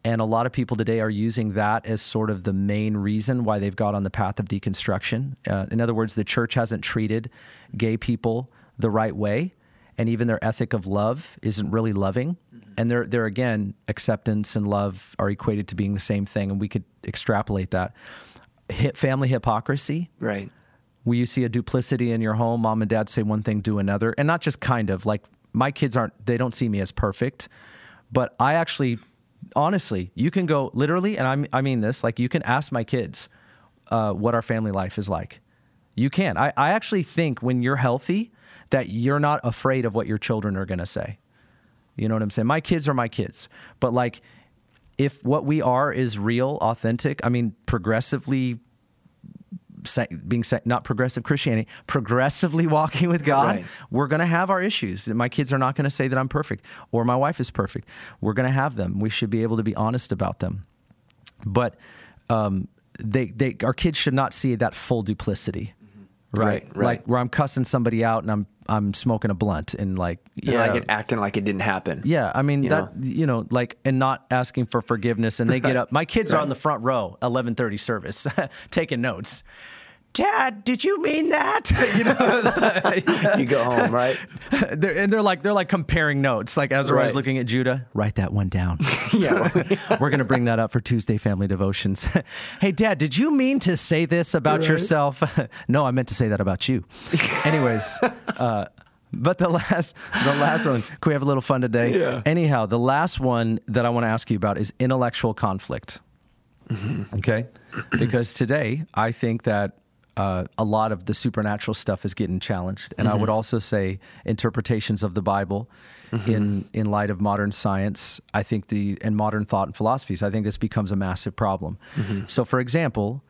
and a lot of people today are using that as sort of the main reason why they've got on the path of deconstruction. Uh, in other words, the church hasn't treated gay people the right way, and even their ethic of love isn't really loving. Mm-hmm. And they're, they're, again, acceptance and love are equated to being the same thing, and we could extrapolate that. Hit family hypocrisy. Right. Where you see a duplicity in your home, mom and dad say one thing, do another. And not just kind of, like my kids aren't, they don't see me as perfect, but I actually honestly, you can go literally, and I, I mean this, like you can ask my kids uh, what our family life is like. You can. I, I actually think when you're healthy, that you're not afraid of what your children are going to say. You know what I'm saying? My kids are my kids, but like, if what we are is real, authentic, I mean, progressively being not progressive Christianity, progressively walking with God, right. we're going to have our issues. My kids are not going to say that I'm perfect or my wife is perfect. We're going to have them. We should be able to be honest about them. But um, they, they, our kids should not see that full duplicity. Right, right, right, Like where I'm cussing somebody out and I'm I'm smoking a blunt and like yeah, like it acting like it didn't happen. Yeah, I mean you that know? you know like and not asking for forgiveness and they get up. My kids right. are on the front row, 11:30 service, taking notes. Dad, did you mean that? you know, you go home, right? They're, and they're like they're like comparing notes. Like Azariah's right. looking at Judah, write that one down. yeah, we're gonna bring that up for Tuesday family devotions. hey, Dad, did you mean to say this about right. yourself? no, I meant to say that about you. Anyways. Uh, but the last, the last one, can we have a little fun today? Yeah. Anyhow, the last one that I want to ask you about is intellectual conflict. Mm-hmm. Okay, because today I think that uh, a lot of the supernatural stuff is getting challenged. And mm-hmm. I would also say interpretations of the Bible mm-hmm. in in light of modern science. I think the and modern thought and philosophies. I think this becomes a massive problem. Mm-hmm. So, for example,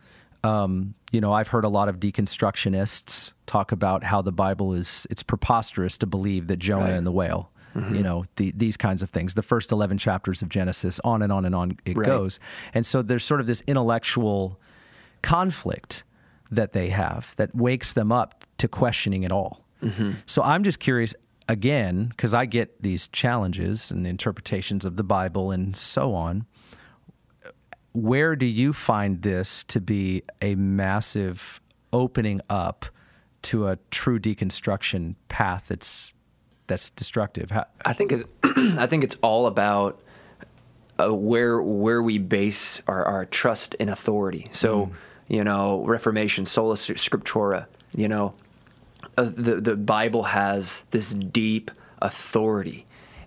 um, you know, I've heard a lot of deconstructionists talk about how the Bible is it's preposterous to believe that Jonah right. and the whale. Mm-hmm. You know, the, these kinds of things. The first 11 chapters of Genesis, on and on and on it right. goes. And so there's sort of this intellectual conflict that they have that wakes them up to questioning it all. Mm-hmm. So I'm just curious again, because I get these challenges and interpretations of the Bible and so on. Where do you find this to be a massive opening up to a true deconstruction path that's that's destructive? How- I think it's I think it's all about uh, where where we base our, our trust in authority. So. Mm you know, Reformation, sola scriptura, you know, uh, the, the Bible has this deep authority.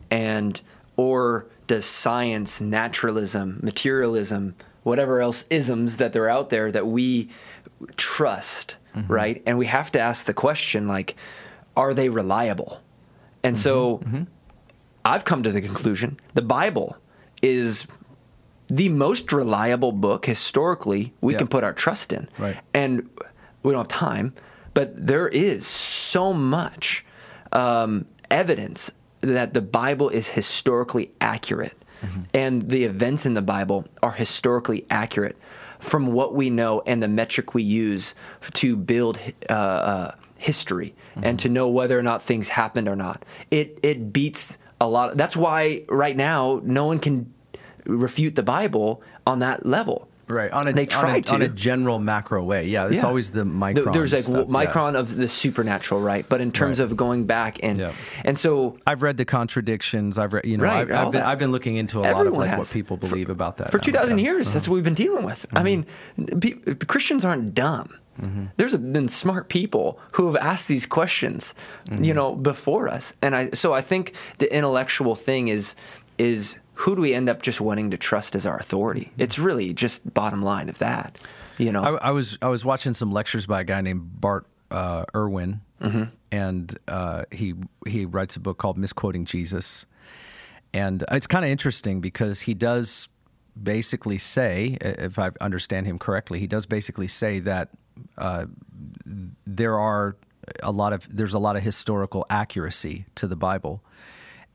And, or does science, naturalism, materialism, whatever else isms that they're out there that we trust, mm-hmm. right? And we have to ask the question, like, are they reliable? And mm-hmm. so mm-hmm. I've come to the conclusion the Bible is the most reliable book historically we yeah. can put our trust in. Right. And we don't have time, but there is so much um, evidence that the Bible is historically accurate. Mm-hmm. And the events in the Bible are historically accurate from what we know and the metric we use to build uh, uh, history mm-hmm. and to know whether or not things happened or not. It it beats a lot. That's why right now no one can refute the Bible on that level. Right. On a, they try on a, to. on a general macro way. Yeah. It's yeah. always the micron. There's like stuff. micron yeah. of the supernatural, right? But in terms right. of going back and yeah. and so I've read the contradictions. I've read, you know, right, I've, I've, been, I've, been, looking into a lot of like what people believe for, about that for two thousand years. Uh-huh. That's what we've been dealing with. Mm-hmm. I mean, Christians aren't dumb. Mm-hmm. There's been smart people who have asked these questions, mm-hmm. you know, before us, and I. So I think the intellectual thing is is who do we end up just wanting to trust as our authority? Mm-hmm. It's really just bottom line of that. You know, I, I was I was watching some lectures by a guy named Bart uh, Ehrman, and uh, he he writes a book called Misquoting Jesus, and it's kind of interesting because he does basically say, if I understand him correctly, he does basically say that uh, there are a lot of there's a lot of historical accuracy to the Bible,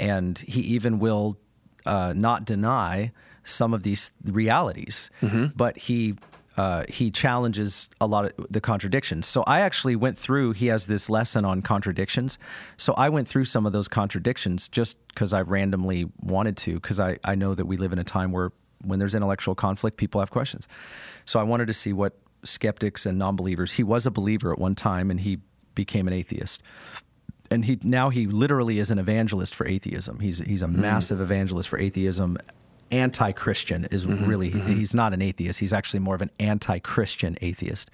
and he even will uh, not deny some of these realities, but he uh, he challenges a lot of the contradictions. So I actually went through. He has this lesson on contradictions. So I went through some of those contradictions just because I randomly wanted to, because I, I know that we live in a time where when there's intellectual conflict, people have questions. So I wanted to see what skeptics and non-believers. He was a believer at one time, and he became an atheist. And he now he literally is an evangelist for atheism. He's he's a hmm. massive evangelist for atheism anti-Christian is mm-hmm. really mm-hmm. he's not an atheist. He's actually more of an anti-Christian atheist.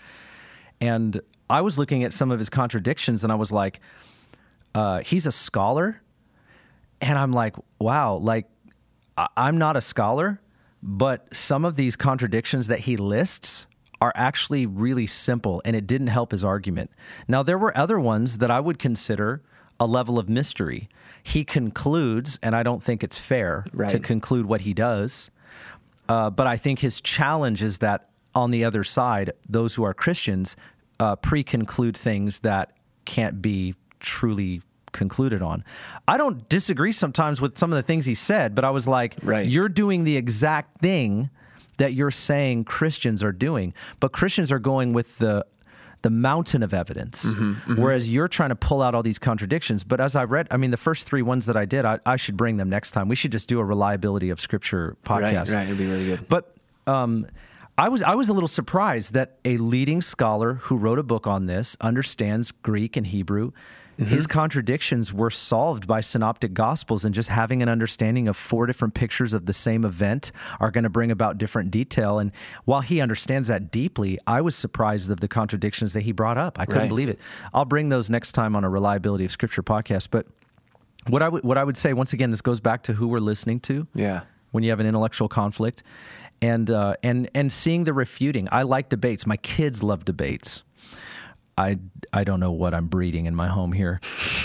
And I was looking at some of his contradictions, and I was like, uh, he's a scholar, and I'm like, wow, like I- I'm not a scholar, but some of these contradictions that he lists are actually really simple, and it didn't help his argument. Now there were other ones that I would consider a level of mystery. He concludes, and I don't think it's fair to conclude what he does. Uh, but I think his challenge is that on the other side, those who are Christians uh, pre-conclude things that can't be truly concluded on. I don't disagree sometimes with some of the things he said, but I was like, Right. you're doing the exact thing that you're saying Christians are doing, but Christians are going with the the mountain of evidence, Mm-hmm, whereas you're trying to pull out all these contradictions. But as I read, I mean, the first three ones that I did, I, I should bring them next time. We should just do a reliability of Scripture Right, podcast. right. It'd be really good. But um, I was I was a little surprised that a leading scholar who wrote a book on this understands Greek and Hebrew. His contradictions were solved by synoptic gospels, and just having an understanding of four different pictures of the same event are going to bring about different detail. And while he understands that deeply, I was surprised of the contradictions that he brought up. I couldn't Right. believe it. I'll bring those next time on a reliability of scripture podcast. But what I would what I would say once again, this goes back to who we're listening to Yeah. when you have an intellectual conflict and uh, and and seeing the refuting. I like debates. My kids love debates. I I don't know what I'm breeding in my home here,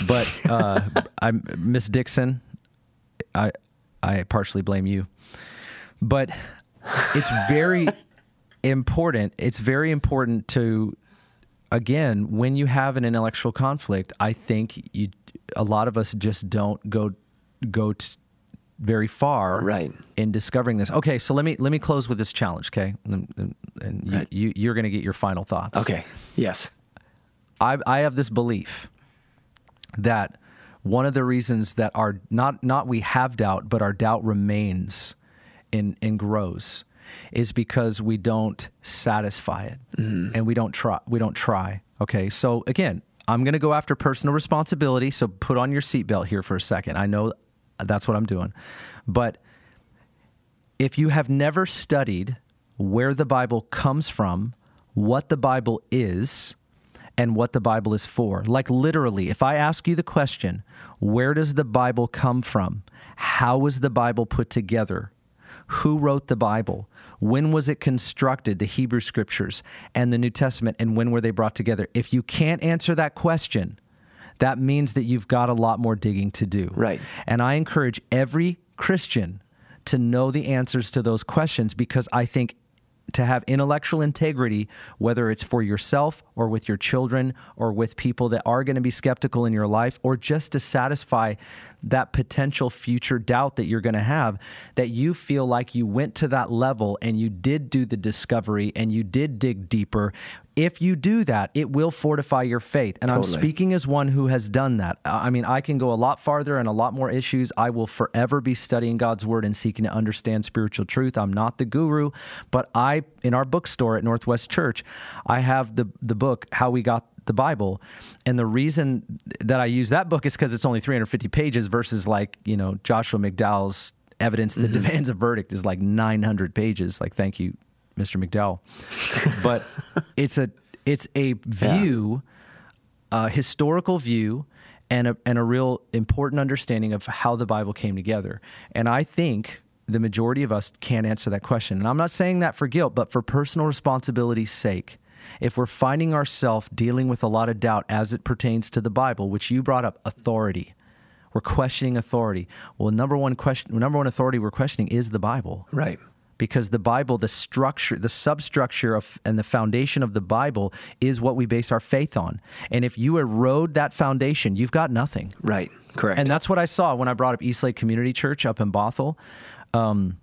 but uh, I'm Miss Dixon. I I partially blame you, but it's very important. It's very important to again when you have an intellectual conflict. I think you a lot of us just don't go go t- very far Right. in discovering this. Okay, so let me let me close with this challenge. Okay, and, and- you, Right. you you're going to get your final thoughts. Okay. Yes. I, I have this belief that one of the reasons that our not not we have doubt, but our doubt remains and and grows, is because we don't satisfy it mm-hmm. and we don't try. We don't try. Okay, so again, I'm going to go after personal responsibility. So put on your seatbelt here for a second. I know that's what I'm doing, but if you have never studied where the Bible comes from, what the Bible is, and what the Bible is for, like literally, if I ask you the question, where does the Bible come from? How was the Bible put together? Who wrote the Bible? When was it constructed, the Hebrew scriptures and the New Testament, and when were they brought together? If you can't answer that question, that means that you've got a lot more digging to do. Right. And I encourage every Christian to know the answers to those questions because I think to have intellectual integrity, whether it's for yourself or with your children or with people that are going to be skeptical in your life, or just to satisfy that potential future doubt that you're going to have, that you feel like you went to that level and you did do the discovery and you did dig deeper. If you do that, it will fortify your faith. And I'm speaking as one who has done that. I mean, I can go a lot farther and a lot more issues. I will forever be studying God's word and seeking to understand spiritual truth. I'm not the guru, but I, in our bookstore at Northwest Church, I have the the book How We Got the Bible. And the reason that I use that book is because it's only 350 pages versus like, you know, Joshua McDowell's evidence that mm-hmm. demands a verdict is like 900 pages. Like, thank you, Mr. McDowell. but it's a it's a view, a historical view, and a and a real important understanding of how the Bible came together. And I think the majority of us can't answer that question. And I'm not saying that for guilt, but for personal responsibility's sake. If we're finding ourselves dealing with a lot of doubt as it pertains to the Bible, which you brought up, authority. We're questioning authority. Well, number one question, number one authority we're questioning is the Bible. Right. Because the Bible, the structure, the substructure of and the foundation of the Bible is what we base our faith on. And if you erode that foundation, you've got nothing. Right. Correct. And that's what I saw when I brought up Eastlake Community Church up in Bothell. Um,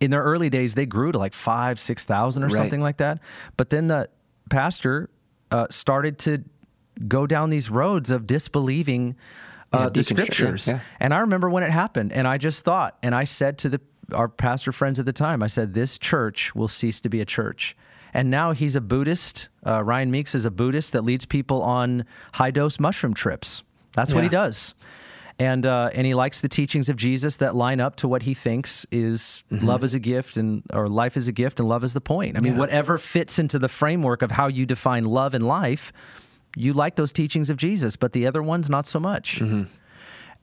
in their early days, they grew to like five, six thousand or Right. something like that. But then the pastor uh, started to go down these roads of disbelieving uh, Yeah, the deconstru- yeah, scriptures. yeah. And I remember when it happened, and I just thought, and I said to the our pastor friends at the time, I said, "This church will cease to be a church." And now he's a Buddhist. Uh, Ryan Meeks is a Buddhist that leads people on high dose mushroom trips. That's what he does. And uh, and he likes the teachings of Jesus that line up to what he thinks is love is a gift and or life is a gift and love is the point. I mean, Yeah. whatever fits into the framework of how you define love and life, you like those teachings of Jesus, but the other ones not so much.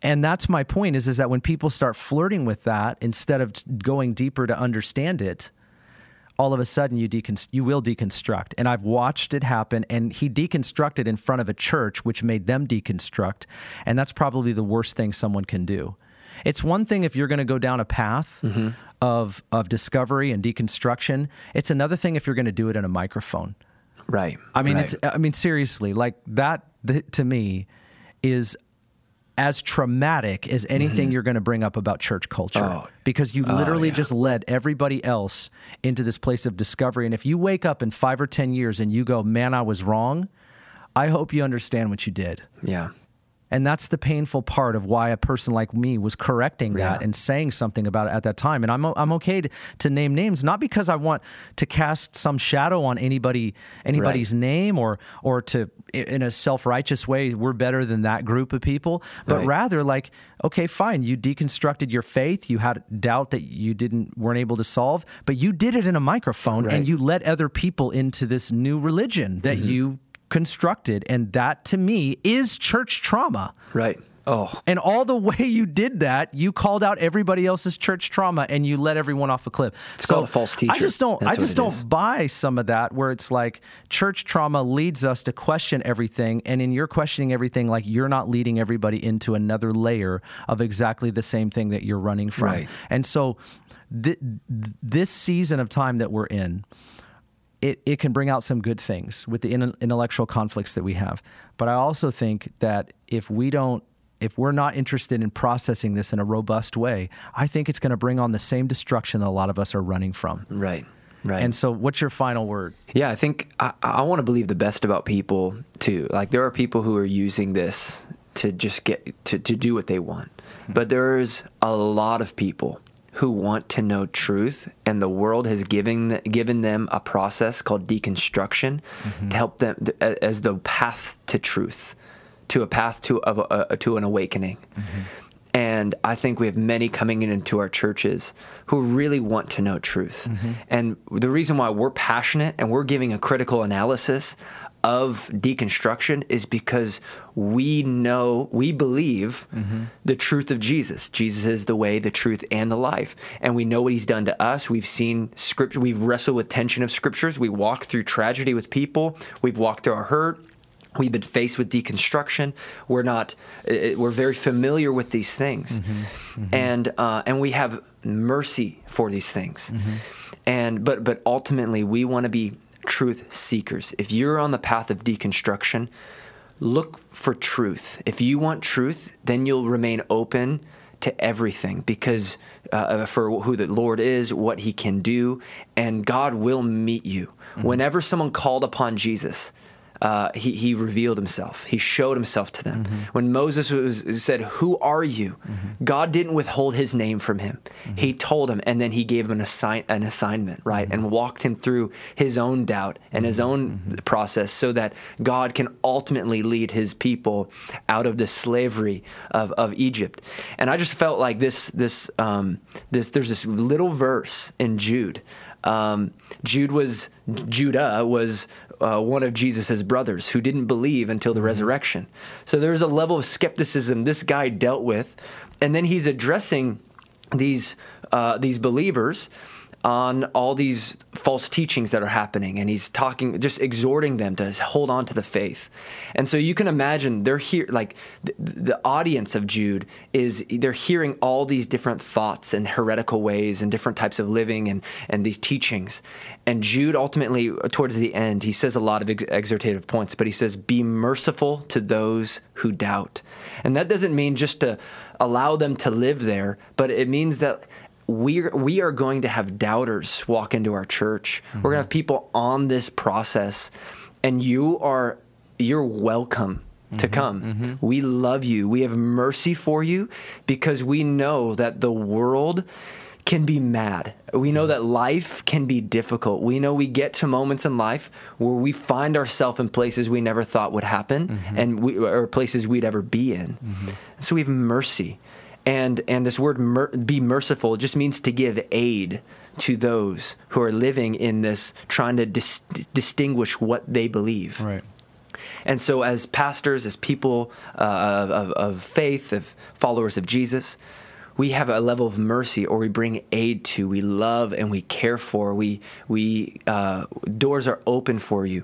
And that's my point is is that when people start flirting with that instead of going deeper to understand it, all of a sudden you decon- you will deconstruct. And I've watched it happen and he deconstructed in front of a church which made them deconstruct, and that's probably the worst thing someone can do. It's one thing if you're going to go down a path mm-hmm. of of discovery and deconstruction. It's another thing if you're going to do it in a microphone. right. I mean, right. it's. I mean, seriously, like that th- to me is as traumatic as anything you're going to bring up about church culture Mm-hmm. Oh. because you literally yeah. just led everybody else into this place of discovery. And if you wake up in five or ten years and you go, "Man, I was wrong," I hope you understand what you did. yeah. And that's the painful part of why a person like me was correcting that Yeah. and saying something about it at that time. And I'm, I'm okay to, to name names, not because I want to cast some shadow on anybody anybody's name or or to in a self-righteous way we're better than that group of people, but Right. rather like okay, fine, you deconstructed your faith, you had doubt that you didn't weren't able to solve, but you did it in a microphone Right. and you let other people into this new religion that Mm-hmm. you constructed and that to me is church trauma. Right. Oh. And all the way you did that, you called out everybody else's church trauma and you let everyone off a cliff. It's called a false teacher. I just don't That's I just don't is. buy some of that where it's like church trauma leads us to question everything and in your questioning everything like you're not leading everybody into another layer of exactly the same thing that you're running from. Right. And so th- this season of time that we're in it, it can bring out some good things with the in- intellectual conflicts that we have. But I also think that if we don't, if we're not interested in processing this in a robust way, I think it's going to bring on the same destruction that a lot of us are running from. Right. Right. And so, what's your final word? Yeah, I think I, I want to believe the best about people too. Like there are people who are using this to just get to, to do what they want. Hmm. But there's a lot of people who want to know truth and the world has given given them a process called deconstruction mm-hmm. to help them as the path to truth, to a path to of a, to an awakening. Mm-hmm. And I think we have many coming in into our churches who really want to know truth. Mm-hmm. And the reason why we're passionate and we're giving a critical analysis of deconstruction is because we know, we believe mm-hmm. the truth of Jesus. Jesus is the way, the truth, and the life. And we know what he's done to us. We've seen scripture, we've wrestled with tension of scriptures. We walked through tragedy with people, we've walked through our hurt. We've been faced with deconstruction. We're not. We're very familiar with these things, mm-hmm. Mm-hmm. and uh, and we have mercy for these things, and but but ultimately we want to be truth seekers. If you're on the path of deconstruction, look for truth. If you want truth, then you'll remain open to everything because uh, for who the Lord is, what He can do, and God will meet you. Whenever someone called upon Jesus, uh, he, he revealed himself. He showed himself to them. When Moses was, said, Who are you? God didn't withhold his name from him. He told him, and then he gave him an, assign, an assignment, right? And walked him through his own doubt and his own process so that God can ultimately lead his people out of the slavery of, of Egypt. And I just felt like this, this, um, this there's this little verse in Jude. Um, Jude was, Judah was uh, one of Jesus' brothers who didn't believe until the resurrection. So there's a level of skepticism this guy dealt with, and then he's addressing these uh, these believers on all these false teachings that are happening and he's talking just exhorting them to hold on to the faith. And so you can imagine they're here like the, the, audience of jude is they're hearing all these different thoughts and heretical ways and different types of living and and these teachings. And jude ultimately towards the end he says a lot of ex- exhortative points but he says be merciful to those who doubt. And that doesn't mean just to allow them to live there but it means that we we are going to have doubters walk into our church. Mm-hmm. We're going to have people on this process, and you are you're welcome to mm-hmm, come. Mm-hmm. We love you. We have mercy for you because we know that the world can be mad. We know that life can be difficult. We know we get to moments in life where we find ourselves in places we never thought would happen mm-hmm. and we, or places we'd ever be in. Mm-hmm. So we have mercy and and this word mer- be merciful just means to give aid to those who are living in this trying to dis- distinguish what they believe. Right. And so as pastors as people uh, of, of faith of followers of jesus we have a level of mercy or we bring aid to we love and we care for we we uh, doors are open for you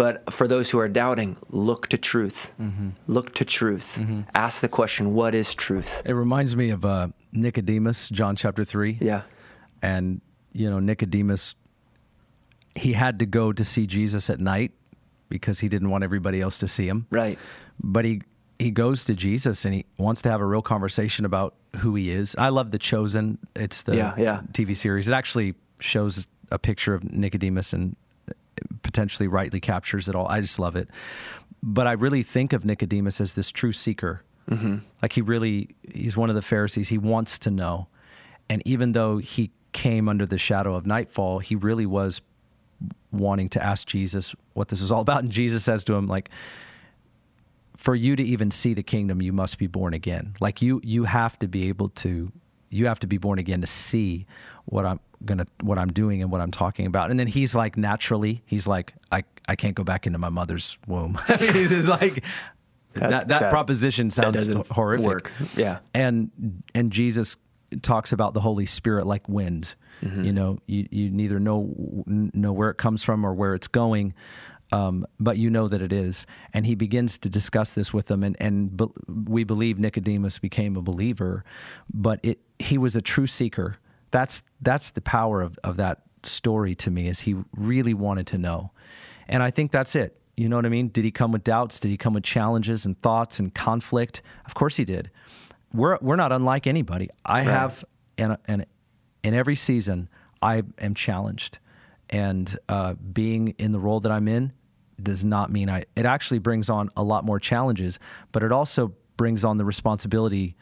but for those who are doubting, look to truth. Mm-hmm. Look to truth. Mm-hmm. Ask the question, what is truth? It reminds me of uh, Nicodemus, John chapter 3. Yeah. And, you know, Nicodemus, he had to go to see Jesus at night because he didn't want everybody else to see him. Right. But he he goes to Jesus and he wants to have a real conversation about who he is. I love The Chosen. It's the yeah, yeah. TV series. It actually shows a picture of Nicodemus and potentially rightly captures it all. I just love it. But I really think of Nicodemus as this true seeker. Mm-hmm. Like he really, he's one of the Pharisees. He wants to know. And even though he came under the shadow of nightfall, he really was wanting to ask Jesus what this is all about. And Jesus says to him, like, for you to even see the kingdom, you must be born again. Like you, you have to be able to, you have to be born again to see what I'm gonna what I'm doing and what I'm talking about. And then he's like naturally, he's like, I I can't go back into my mother's womb. he's like that, that, that, proposition sounds that horrific. Work. Yeah. And and Jesus talks about the Holy Spirit like wind. Mm-hmm. You know, you, you neither know know where it comes from or where it's going, um, but you know that it is. And he begins to discuss this with them, and and be, we believe Nicodemus became a believer, but it he was a true seeker that's that's the power of, of that story to me is he really wanted to know. And I think that's it. You know what I mean? Did he come with doubts? Did he come with challenges and thoughts and conflict? Of course he did. We're we're not unlike anybody. I right. have and and in every season I am challenged. And uh, being in the role that I'm in does not mean I. It actually brings on a lot more challenges, but it also brings on the responsibility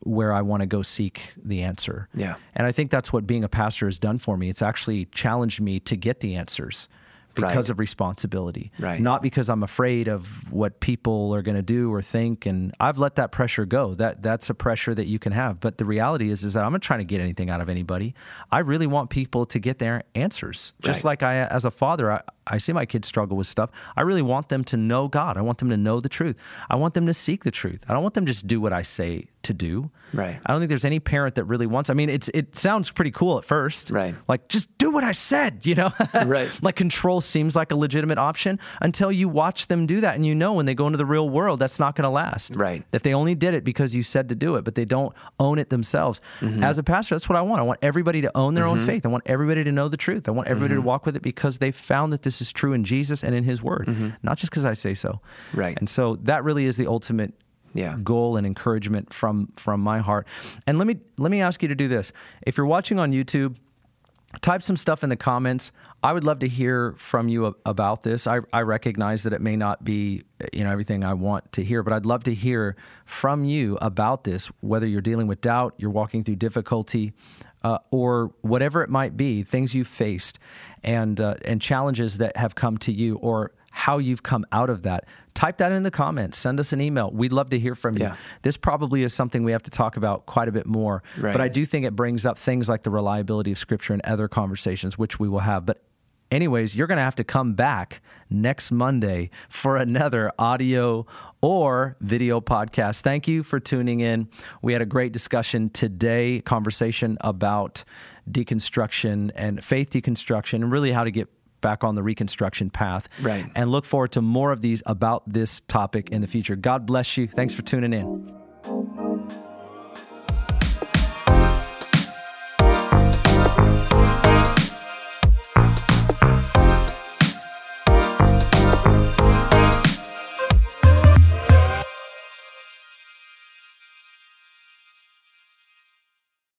where I want to go seek the answer. Yeah. And I think that's what being a pastor has done for me. It's actually challenged me to get the answers because right. of responsibility, right. not because I'm afraid of what people are going to do or think. And I've let that pressure go. That that's a pressure that you can have. But the reality is, is that I'm not trying to get anything out of anybody. I really want people to get their answers. Just right. like I, as a father, I, I see my kids struggle with stuff. I really want them to know God. I want them to know the truth. I want them to seek the truth. I don't want them to just do what I say to do. Right. I don't think there's any parent that really wants. I mean, it's it sounds pretty cool at first. Right. Like just do what I said, you know? right. like control seems like a legitimate option until you watch them do that and you know when they go into the real world that's not going to last. Right. If they only did it because you said to do it, but they don't own it themselves. Mm-hmm. As a pastor, that's what I want. I want everybody to own their mm-hmm. own faith. I want everybody to know the truth. I want everybody mm-hmm. to walk with it because they found that this is true in Jesus and in his word, mm-hmm. not just because I say so. Right. And so that really is the ultimate yeah. goal and encouragement from from my heart. And let me let me ask you to do this. If you're watching on YouTube, type some stuff in the comments. I would love to hear from you about this. I, I recognize that it may not be you know everything I want to hear, but I'd love to hear from you about this. Whether you're dealing with doubt, you're walking through difficulty, uh, or whatever it might be, things you've faced, and uh, and challenges that have come to you, or how you've come out of that type that in the comments. Send us an email. We'd love to hear from you. Yeah. This probably is something we have to talk about quite a bit more. Right. But I do think it brings up things like the reliability of Scripture and other conversations, which we will have. But Anyways, you're going to have to come back next Monday for another audio or video podcast. Thank you for tuning in. We had a great discussion today, conversation about deconstruction and faith deconstruction, and really how to get back on the reconstruction path. Right. And look forward to more of these about this topic in the future. God bless you. Thanks for tuning in.